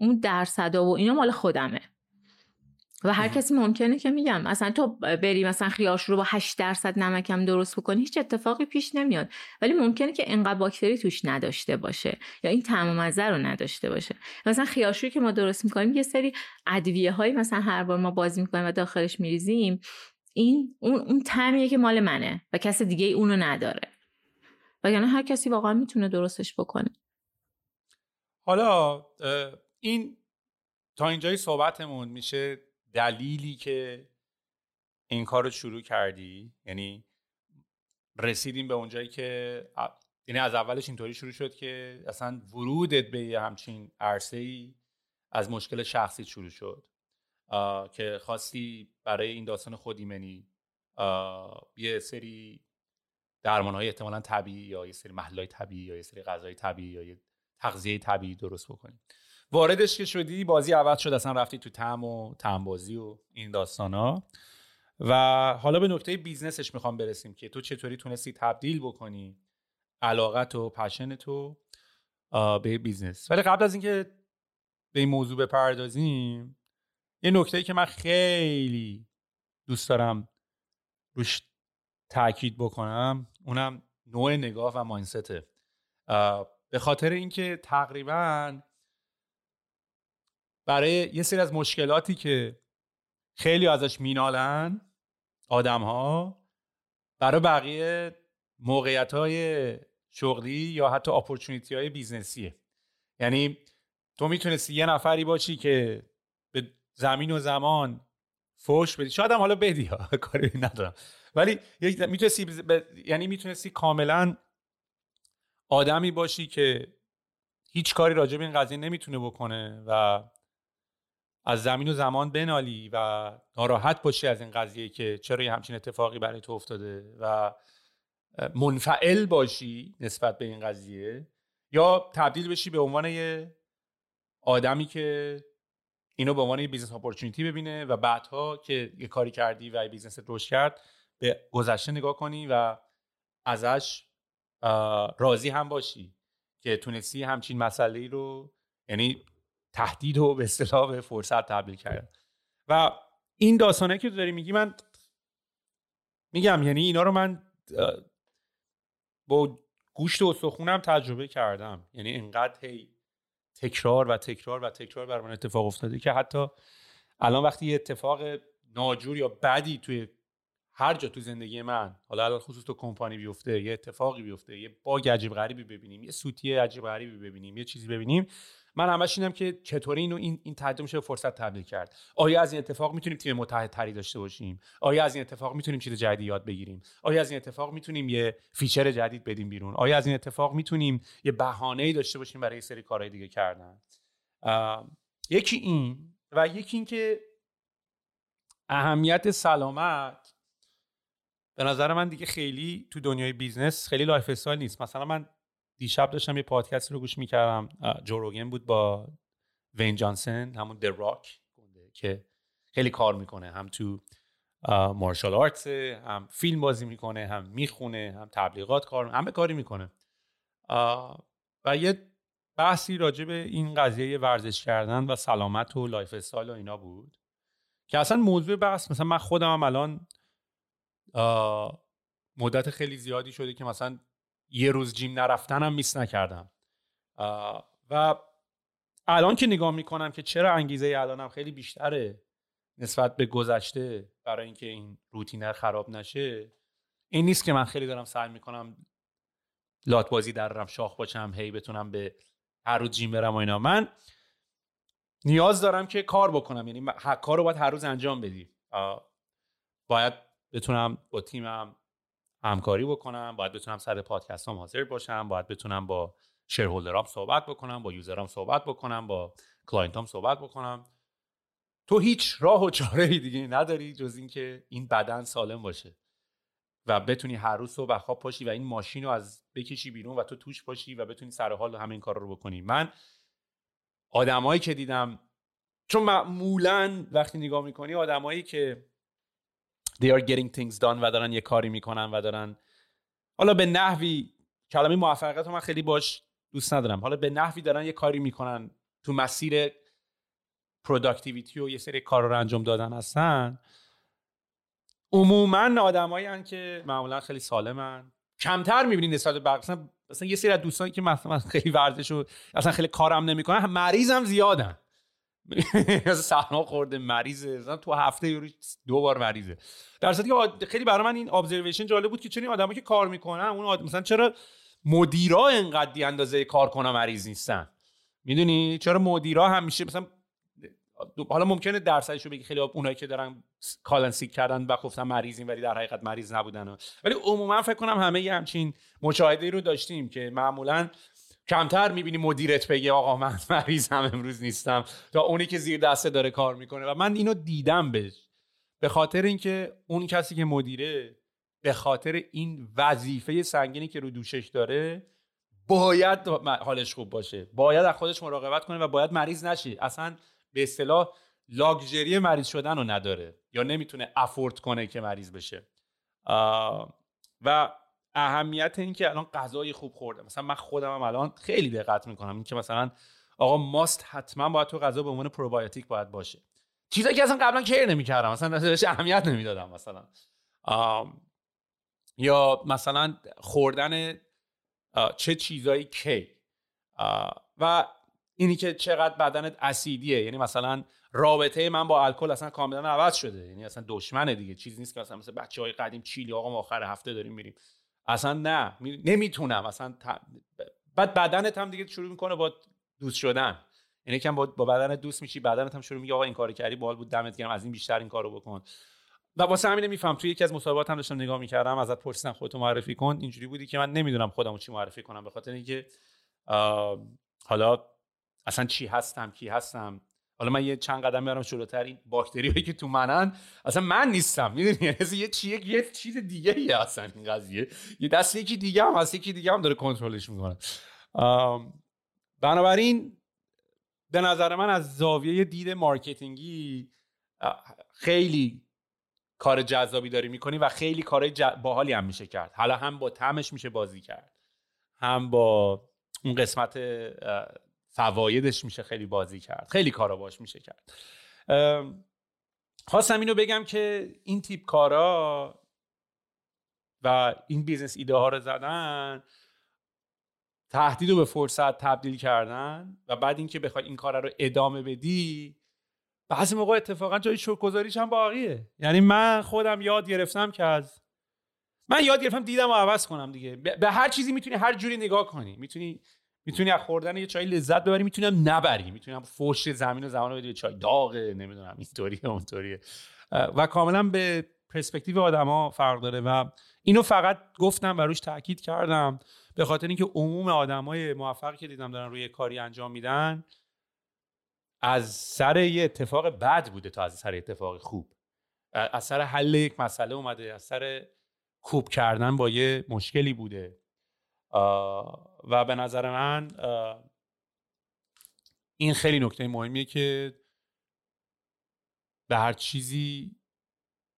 اون درصدا و اینا مال خودمه. و هر کسی ممکنه که میگم اصلا تو بری مثلا خیارش رو با 8 درصد نمکم درست بکنی هیچ اتفاقی پیش نمیاد. ولی ممکنه که انقدر باکتری توش نداشته باشه یا این طعم مزه رو نداشته باشه. مثلا خیارشویی که ما درست می‌کنیم یه سری ادویه هایی مثلا هر بار ما بازی می‌کنیم و داخلش میریزیم این اون اون طعمیه که مال منه و کس دیگه اونو نداره. وگرنه هر کسی واقعا می‌تونه درستش بکنه. حالا این تا اینجای صحبتمون میشه دلیلی که این کار رو شروع کردی؟ یعنی رسیدیم به اونجایی که یعنی از اولش اینطوری شروع شد که اصلا ورودت به همچین عرصه ای از مشکل شخصی شروع شد. که خواستی برای این داستان خودیمنی یه سری درمان های احتمالا طبیعی یا یه سری محل طبیعی یا یه سری غذای طبیعی یا یه تغذیه طبیعی درست بکنی. واردش که شدی بازی عوض شد اصلا رفتی تو تم و تم بازی و این داستان ها و حالا به نکته business ش می‌خوام برسیم که تو چطوری تونستی تبدیل بکنی علاقت و passion تو به business. ولی قبل از اینکه به این موضوع بپردازیم یه نکته که من خیلی دوست دارم روش تاکید بکنم اونم نوع نگاه و mindset ه به خاطر اینکه تقریبا برای یه سری از مشکلاتی که خیلی ازش مینالن آدم ها برای بقیه موقعیت های شغلی یا حتی اپورچونیتی های بیزنسیه یعنی تو می‌تونستی یه نفری باشی که به زمین و زمان فوش بدی. شاید هم حالا بدی <laughs> ها کاری ندارم. ولی می‌تونستی یعنی می‌تونستی کاملا آدمی باشی که هیچ کاری راجع به این قضیه نمی‌تونه بکنه و از زمین و زمان بنالی و ناراحت باشی از این قضیه که چرا یه همچین اتفاقی برای تو افتاده و منفعل باشی نسبت به این قضیه یا تبدیل بشی به عنوان یه آدمی که اینو به عنوان یه business opportunity ببینه و بعدها که یه کاری کردی و یه business رشد کرد به گذشته نگاه کنی و ازش راضی هم باشی که تونستی همچین مسئله رو یعنی تهدید و به اصطلاح به فرصت تبدیل کردن. و این داستانه که تو داری میگی من میگم یعنی اینا رو من با گوشت و استخونم تجربه کردم. یعنی انقدر هی تکرار و تکرار و تکرار بر من اتفاق افتاده که حتی الان وقتی یه اتفاق ناجور یا بدی توی هر جا تو زندگی من حالا الان خصوص تو کمپانی بیفته یه اتفاقی بیفته یه bug عجیب غریبی ببینیم یه سوتی عجیب غریبی ببینیم یه چیزی ببینیم من همش اینم که چطوری اینو این این تبدیل میشه فرصت تبدیل کرد. آیا از این اتفاق می‌تونیم تیم متحد تری داشته باشیم؟ آیا از این اتفاق می‌تونیم چیز جدید یاد بگیریم؟ آیا از این اتفاق می‌تونیم یه feature جدید بدیم بیرون؟ آیا از این اتفاق می‌تونیم یه بهانه ای داشته باشیم برای سری کارهای دیگه کردن؟ یکی این و یکی این که اهمیت سلامت به نظر من دیگه خیلی تو دنیای business خیلی lifestyle نیست. مثلا من دیشب داشتم یه پادکست رو گوش می‌کردم. جو روگن بود با دواین جانسون همون د راک که خیلی کار می‌کنه. هم تو martial arts هم فیلم بازی می‌کنه هم می‌خونه هم تبلیغات کار همه کاری می‌کنه. و یه بحثی راجع به این قضیه ورزش کردن و سلامت و lifestyle و اینا بود که اصلا موضوع بحث مثلا من خودم هم الان مدت خیلی زیادی شده که مثلا یه روز gym نرفتنم miss نکردم. و الان که نگاه می‌کنم که چرا انگیزه الانم خیلی بیشتره نسبت به گذشته برای اینکه این روتینر خراب نشه این نیست که من خیلی دارم سعی می‌کنم لات بازی درم شاخ باشم هی بتونم به هر روز gym برم و اینا. من نیاز دارم که کار بکنم یعنی کار رو باید هر روز انجام بدی. باید بتونم با تیمم همکاری بکنم باید بتونم سر پادکست هم حاضر باشم باید بتونم با shareholder ام صحبت بکنم با user ام صحبت بکنم با client ام صحبت بکنم. تو هیچ راه و چاره دیگه نداری جز اینکه این بدن سالم باشه و بتونی هر روز صبح خواب پاشی و این ماشین رو از بکشی بیرون و تو توش باشی و بتونی سر حال همین کار رو بکنی. من آدمایی که دیدم چون معمولا وقتی نگاه می‌کنی آدمایی که they are getting things done و دارن یه کاری می‌کنن و دارن. حالا به نحوی کلمه موفقیت رو من خیلی باش دوست ندارم. حالا به نحوی دارن یه کاری می‌کنن. تو مسیر productivity و یه سری کار رو انجام دادن هستن. عموما آدمایی که معمولا خیلی سالمن. کمتر می‌بینید نسبت به مثلا یه سری از دوستانی که مثلا خیلی ورزش و اصلا خیلی کارم نمی‌کنن مریضم زیادن. <laughs> سرما خورده مریضه. مثلا تو هفته یه دو بار مریضه. در صورتی که خیلی برای من این ابزرویشن جالب بود که چرا آدمایی که کار می‌کنن اون مثلا چرا مدیرا انقدر اندازه کار کنه مریض نیستن؟ می‌دونی؟ چرا مدیرا همیشه مثلا حالا ممکنه درصدش رو بگی خیلی اونایی که دارن کالنسیک کردن و گفتن مریضین ولی در حقیقت مریض نبودن. ولی عموما فکر کنم همه همچین مشاهده رو داشتیم که معمولا کمتر می‌بینی مدیرت بگه آقا من <laughs> مریضم امروز نیستم. تا اونی که زیر دسته داره کار می‌کنه. و من اینو دیدم بهش. به خاطر اینکه اون کسی که مدیره به خاطر این وظیفه سنگینی که رو دوشش داره باید حالش خوب باشه. باید از خودش مراقبت کنه و باید مریض نشه. اصلا به اصطلاح لاکچری مریض شدن رو نداره. یا نمی‌تونه افورد کنه که مریض بشه. و اهمیت این که الان غذای خوب خورده. مثلا من خودم هم الان خیلی دقت می‌کنم. این که مثلا آقا ماست حتما باید تو غذا به عنوان پروبایوتیک باید باشه. چیزایی که اصلا قبلا کیر نمی‌کردم. مثلا بهش اهمیت نمی‌دادم مثلا. یا مثلا خوردن چه چیزایی کی. و اینی که چقدر بدنت اسیدیه. یعنی مثلا رابطه من با الکل اصلا کاملا عوض شده. یعنی اصلا دشمنه دیگه. چیزی نیست که مثلا مثل بچه های قدیم چیلی آقا ما آخر هفته داریم میریم. اصلا نه. نمی‌تونم. اصلا بعد بدنت هم دیگه شروع می‌کنه با دوست شدن. یعنی کم با, با دوست میشی بدنت هم شروع میگه آقا این کارو کردی باحال بود دمت گرم از این بیشتر این کارو بکن. و واسه همین میفهم توی یکی از مسابقات هم داشتم نگاه می‌کردم ازت پرسیدم خودتو معرفی کن. اینجوری بودی که من نمی‌دونم خودمو چی معرفی کنم به خاطر اینکه حالا اصلا چی هستم کی هستم. حالا من یه چند قدم میارم جلوتر این باکتری هایی که تو منن اصلا من نیستم می‌دونی؟ یعنی یه چیه یه چیز دیگه ای اصلا این قضیه. یه دست یکی دیگه هم هست یکی دیگه هم داره کنترلش می‌کنه. بنابراین به نظر من از زاویه دید marketing ی خیلی کار جذابی داری می‌کنی و خیلی کار باحالی هم میشه کرد. حالا هم با تمش میشه بازی کرد. هم با اون قسمت فوایدش میشه خیلی بازی کرد. خیلی کارا باش میشه کرد. خواستم اینو بگم که این تیپ کارا و این business ایده ها رو زدن تهدید رو به فرصت تبدیل کردن و بعد اینکه بخوای این کار رو ادامه بدی بعضی موقع اتفاقا جای شکرگزاریش هم باقیه. یعنی من خودم یاد گرفتم که از من یاد گرفتم دیدم و عوض کنم دیگه. به هر چیزی می‌تونی هر جوری نگاه کنی. می‌تونی می‌تونی از خوردن یه چای لذت ببری می‌تونی هم نبری. می‌تونی هم فوش زمین و زمان بدی چای. داغه نمی‌دونم اینطوریه اونطوریه. و کاملا به پرسپکتیو آدما فرق داره. و اینو فقط گفتم و روش تاکید کردم. به خاطر اینکه عموم آدمای موفقی که دیدم دارن روی کاری انجام میدن از سر یه اتفاق بد بوده تا از سر اتفاق خوب. از سر حل یک مسئله اومده از سر کوب کردن با یه مشکلی بوده. و به نظر من این خیلی نکته مهمیه که به هر چیزی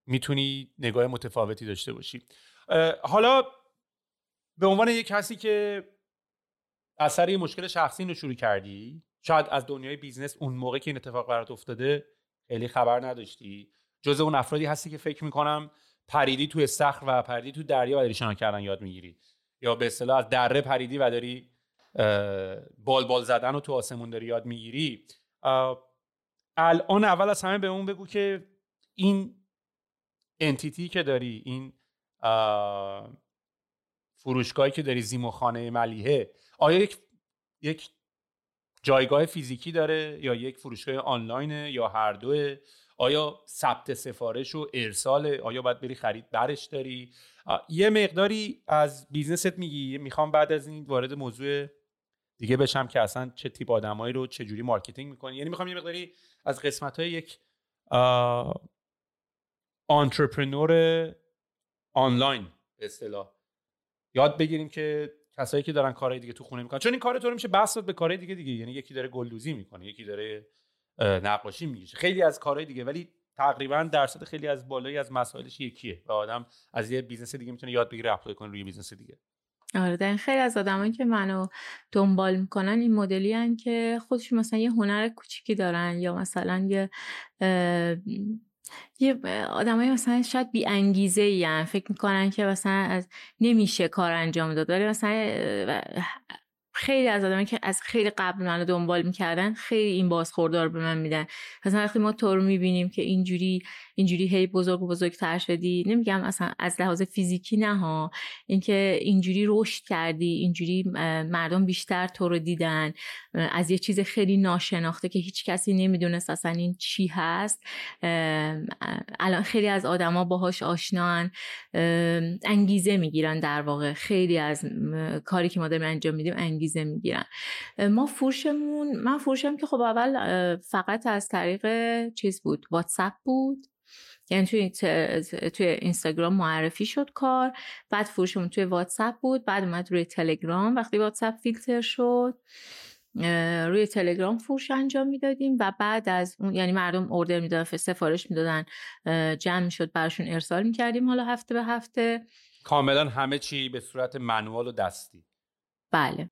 می‌تونی نگاه متفاوتی داشته باشی. حالا به عنوان یک کسی که اثر یه مشکل شخصی رو شروع کردی شاید از دنیای business اون موقع که این اتفاق برات افتاده خیلی خبر نداشتی. جز اون افرادی هستی که فکر می‌کنم پریدی تو استخر و پریدی تو دریا و شنا کردن یاد می‌گیری. یا به اصطلاح از دره پریدی و داری بال بال زدن و تو آسمون داری یاد می‌گیری. الان اول از همه به اون بگو که این انتیتی که داری این فروشگاهی که داری زیمو خانه ملیحه آیا یک یک جایگاه فیزیکی داره یا یک فروشگاه آنلاینه یا هر دوه؟ آیا ثبت سفارش و ارسال آیا باید بری خرید برش داری؟ یه مقداری از business ت میگی می‌خوام بعد از این وارد موضوع دیگه بشم که اصلا چه تیپ آدمایی رو چه جوری marketing می‌کنی. یعنی می‌خوام یه مقداری از قسمت های یک entrepreneur آنلاین به اصطلاح یاد بگیریم که کسایی که دارن کارهای دیگه تو خونه می‌کنن. چون این کار تو میشه بسط به کارهای دیگه دیگه. یعنی یکی داره گلدوزی می‌کنه یکی داره نقاشی می‌کشه خیلی از کارهای دیگه ولی تقریبا درصد خیلی از بالایی از مسائلش یکیه و آدم از یه business دیگه می‌تونه یاد بگیره apply کنه روی business دیگه. آره در خیلی از آدمایی که منو دنبال می‌کنن این مدلی هن که خودشون مثلا یه هنر کوچیکی دارن یا مثلا یه یه آدمای مثلا شاید بی انگیزه ای فکر می‌کنن که مثلا از نمیشه کار انجام داد ولی مثلا خیلی از آدمایی که از خیلی قبل منو دنبال می‌کردن خیلی این بازخوردار به من میدن. مثلا وقتی ما تو رو می‌بینیم که اینجوری اینجوری هی بزرگ و بزرگتر شدی نمیگم اصلا از لحاظ فیزیکی نه ها اینکه اینجوری رشد کردی اینجوری مردم بیشتر تو رو دیدن از یه چیز خیلی ناشناخته که هیچ کسی نمی‌دونست اصلا این چی هست. الان خیلی از آدما باهاش آشنان انگیزه می‌گیرن در واقع. خیلی از کاری که ما داریم انجام میدیم انگیزه می‌گیرن. ما فروشمون من فروشم که خب اول فقط از طریق چیز بود واتساپ بود. یعنی توی, توی اینستاگرام معرفی شد کار. بعد فروشمون توی واتساپ بود بعد اومد روی تلگرام. وقتی واتساپ فیلتر شد روی تلگرام فروش انجام می‌دادیم و بعد از اون یعنی مردم اوردر می‌دادن سفارش می‌دادن جمع می‌شد براشون ارسال می‌کردیم حالا هفته به هفته. کاملا همه چی به صورت manual و دستی. بله.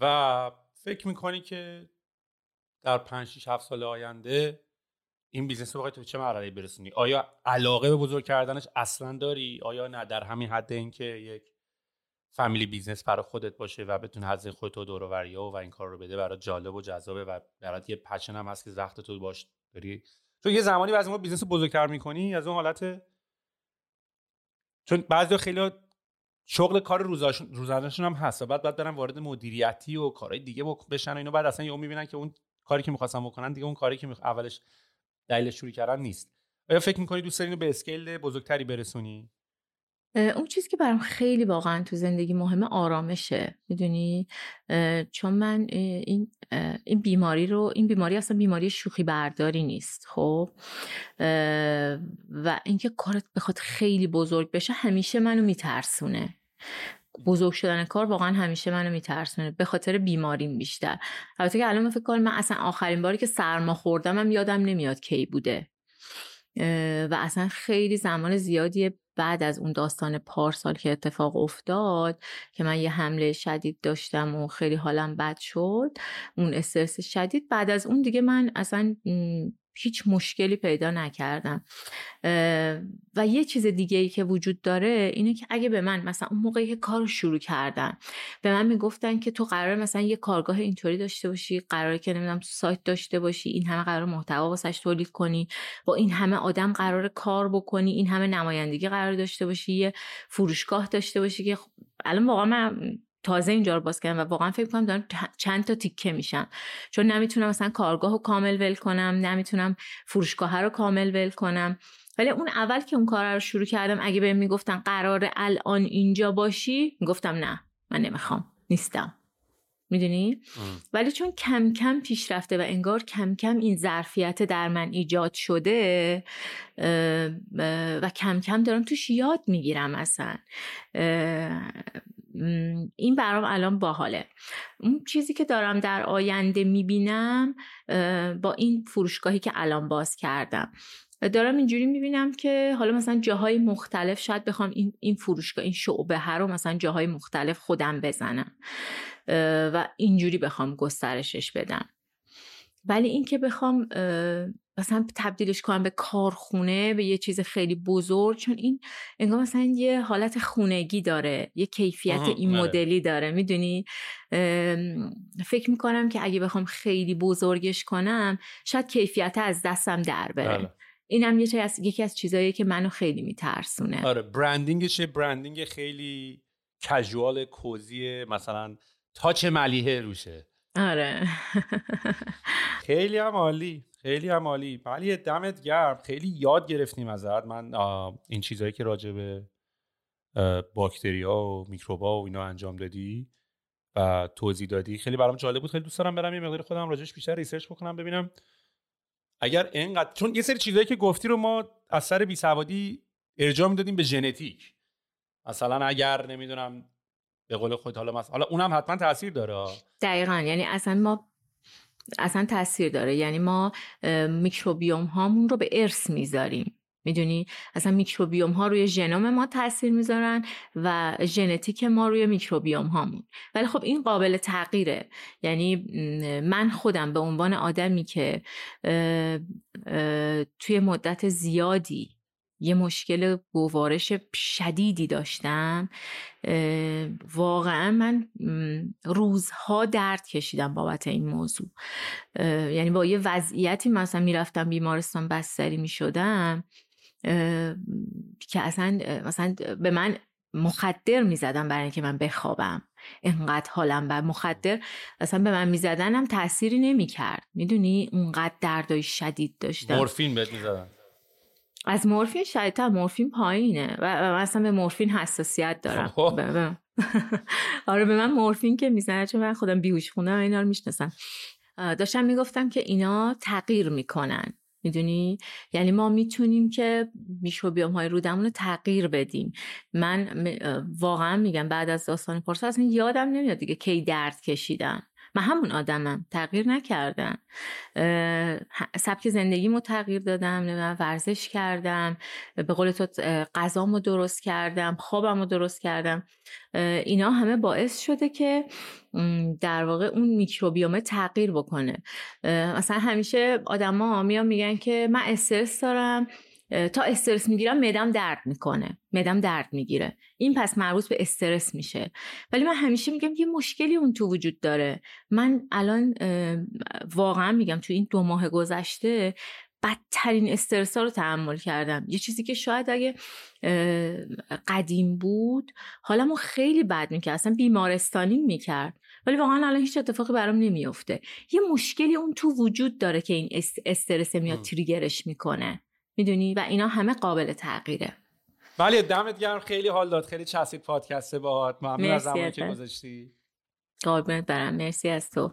و فکر می‌کنی که در 5 6 7 سال آینده این business رو تو چه مرحله برسونی؟ آیا علاقه به بزرگ کردنش اصلا داری؟ آیا نه؟ در همین حد اینکه یک family business برای خودت باشه و بتون حد خودت و دور و و این کار رو بده برای جالب و جذابه و برات یه passion هم هست که زخت تو باش داری؟ چون یه زمانی بعضی ما business رو بزرگتر می‌کنی از اون حالت چون بعضی خیلی شغل کار روزانهشون هم هست و بعد بعد برن وارد مدیریتی و کارهای دیگه بشن و اینو بعد اصلا یهو می‌بینن که اون کاری که می‌خواستن بکنن دیگه اون کاری که اولش دلیل شروع کردن نیست. آیا فکر می‌کنی دوست داری به scale بزرگتری برسونی؟ اون چیزی که برام خیلی واقعا تو زندگی مهمه آرامشه. می‌دونی؟ چون من این این بیماری رو این بیماری اصلا بیماری شوخی برداری نیست خب؟ و اینکه کارت بخواد خیلی بزرگ بشه همیشه منو میترسونه. بزرگ شدن کار واقعا همیشه منو میترسونه به خاطر بیماریم بیشتر. البته که الان فکر کنم من اصلا آخرین باری که سرما خوردم هم یادم نمیاد کی بوده. و اصلا خیلی زمان زیادی بعد از اون داستان پارسال که اتفاق افتاد که من یه حمله شدید داشتم و خیلی حالم بد شد اون استرس شدید. بعد از اون دیگه من اصلا هیچ مشکلی پیدا نکردم. و یه چیز دیگه ای که وجود داره اینه که اگه به من مثلا اون موقعی که کار شروع کردن به من می‌گفتن که تو قرار مثلا یه کارگاه اینطوری داشته باشی قراره که نمی‌دونم سایت داشته باشی این همه قرار محتوا واسش تولید کنی با این همه آدم قرار کار بکنی این همه نمایندگی قرار داشته باشی یه فروشگاه داشته باشی که خب الان واقعا من تازه اینجا رو باز کردم و واقعا فکر کنم دارم چند تا تیکه میشم. چون نمی‌تونم مثلا کارگاه رو کامل ول کنم نمی‌تونم فروشگاه رو کامل ول کنم. ولی اون اول که اون کار رو شروع کردم اگه بهم می‌گفتن قرار الان اینجا باشی می‌گفتم نه من نمی‌خوام نیستم. می‌دونی؟ ولی چون کم کم پیشرفته و انگار کم کم این ظرفیت در من ایجاد شده و کم کم دارم توش یاد می‌گیرم اصلا. این برام الان باحاله. اون چیزی که دارم در آینده می‌بینم با این فروشگاهی که الان باز کردم. دارم اینجوری می‌بینم که حالا مثلا جاهای مختلف شاید بخوام این, این فروشگاه این شعبه هر رو مثلا جاهای مختلف خودم بزنم. و اینجوری بخوام گسترشش بدم. ولی اینکه بخوام مثلا تبدیلش کنم به کارخونه به یه چیز خیلی بزرگ چون این انگار مثلا یه حالت خونگی داره یه کیفیت این بله. مدلی داره می‌دونی؟ فکر می‌کنم که اگه بخوام خیلی بزرگش کنم شاید کیفیت از دستم در بره. بله. اینم یه از یکی از چیزایی که منو خیلی میترسونه. آره برندینگش برندینگ خیلی کژوال کوزی مثلا تاچ ملیحه روشه. آره. خیلی هم عالی. خیلی هم عالی. دمت گرم. خیلی یاد گرفتیم ازت. من این چیزهایی که راجع به باکتریا و میکروبا و اینا انجام دادی و توضیح دادی خیلی برام جالب بود. خیلی دوست دارم برم یه مقدار خودم راجعش بیشتر research بکنم ببینم اگر اینقدر چون یه سری چیزایی که گفتی رو ما از سر بی سوادی ارجاع می‌دادیم به ژنتیک. مثلا اگر نمی‌دونم به قول خود حالا مثلا حالا اونم حتما تاثیر داره. دقیقا. یعنی اصلا ما اصلا تاثیر داره. یعنی ما میکروبیوم هامون رو به ارث می‌ذاریم. می‌دونی؟ اصلا میکروبیوم ها روی ژنوم ما تاثیر می‌ذارن و ژنتیک ما روی میکروبیوم هامون ولی خب این قابل تغییره. یعنی من خودم به عنوان آدمی که توی مدت زیادی یه مشکل گوارش شدیدی داشتم. واقعا من روزها درد کشیدم بابت این موضوع. یعنی با یه وضعیتی مثلا می‌رفتم بیمارستان بستری می‌شدم که اصلا مثلا به من مخدر می‌زدم برای اینکه من بخوابم. انقدر حالم بر مخدر اصلا به من می‌زدن هم تأثیری نمی‌کرد. می‌دونی؟ اونقدر دردای شدید داشتم. مورفین بهت می‌زدن. از مورفین شدیدتر مورفین پایینه و من اصلا به مورفین حساسیت دارم. خب. <laughs> آره به من مورفین که می‌زنه چون من خودم بیهوش خونم اینا رو می‌شناسم. داشتم می‌گفتم که اینا تغییر می‌کنن. می‌دونی؟ یعنی ما می‌تونیم که میکروبیوم های رودمون رو تغییر بدیم. من واقعا میگم بعد از داستان پرسا اصلا یادم نمیاد دیگه کی درد کشیدم. من همون آدمم. تغییر نکردم سبک زندگیمو تغییر دادم ورزش کردم به قول تو غذامو درست کردم خوابمو درست کردم. اینا همه باعث شده که در واقع اون میکروبیوم تغییر بکنه. مثلا همیشه آدما میان میگن که من استرس دارم تا استرس می‌گیرم مدم درد می‌کنه. مدم درد می‌گیره. این پس مربوط به استرس میشه. ولی من همیشه میگم یه مشکلی اون تو وجود داره. من الان واقعا میگم تو این دو ماه گذشته بدترین استرس ها رو تحمل کردم. یه چیزی که شاید اگه قدیم بود حالمو خیلی بد می‌کرد. اصلا بیمارستانی می‌کرد. ولی واقعا الان هیچ اتفاقی برام نمیفته یه مشکلی اون تو وجود داره که این استرس میاد تریگرش می‌کنه. می‌دونی؟ و اینا همه قابل تغییره. ولی دمت گرم. خیلی حال داد. خیلی چسبید پادکست باهات. ممنون از زمانی که گذاشتی. قربونت برم. مرسی از تو.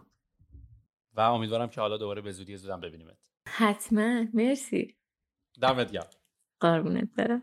و امیدوارم که حالا دوباره به زودی زودم ببینیمت. حتما. مرسی. دمت گرم. قربونت برم.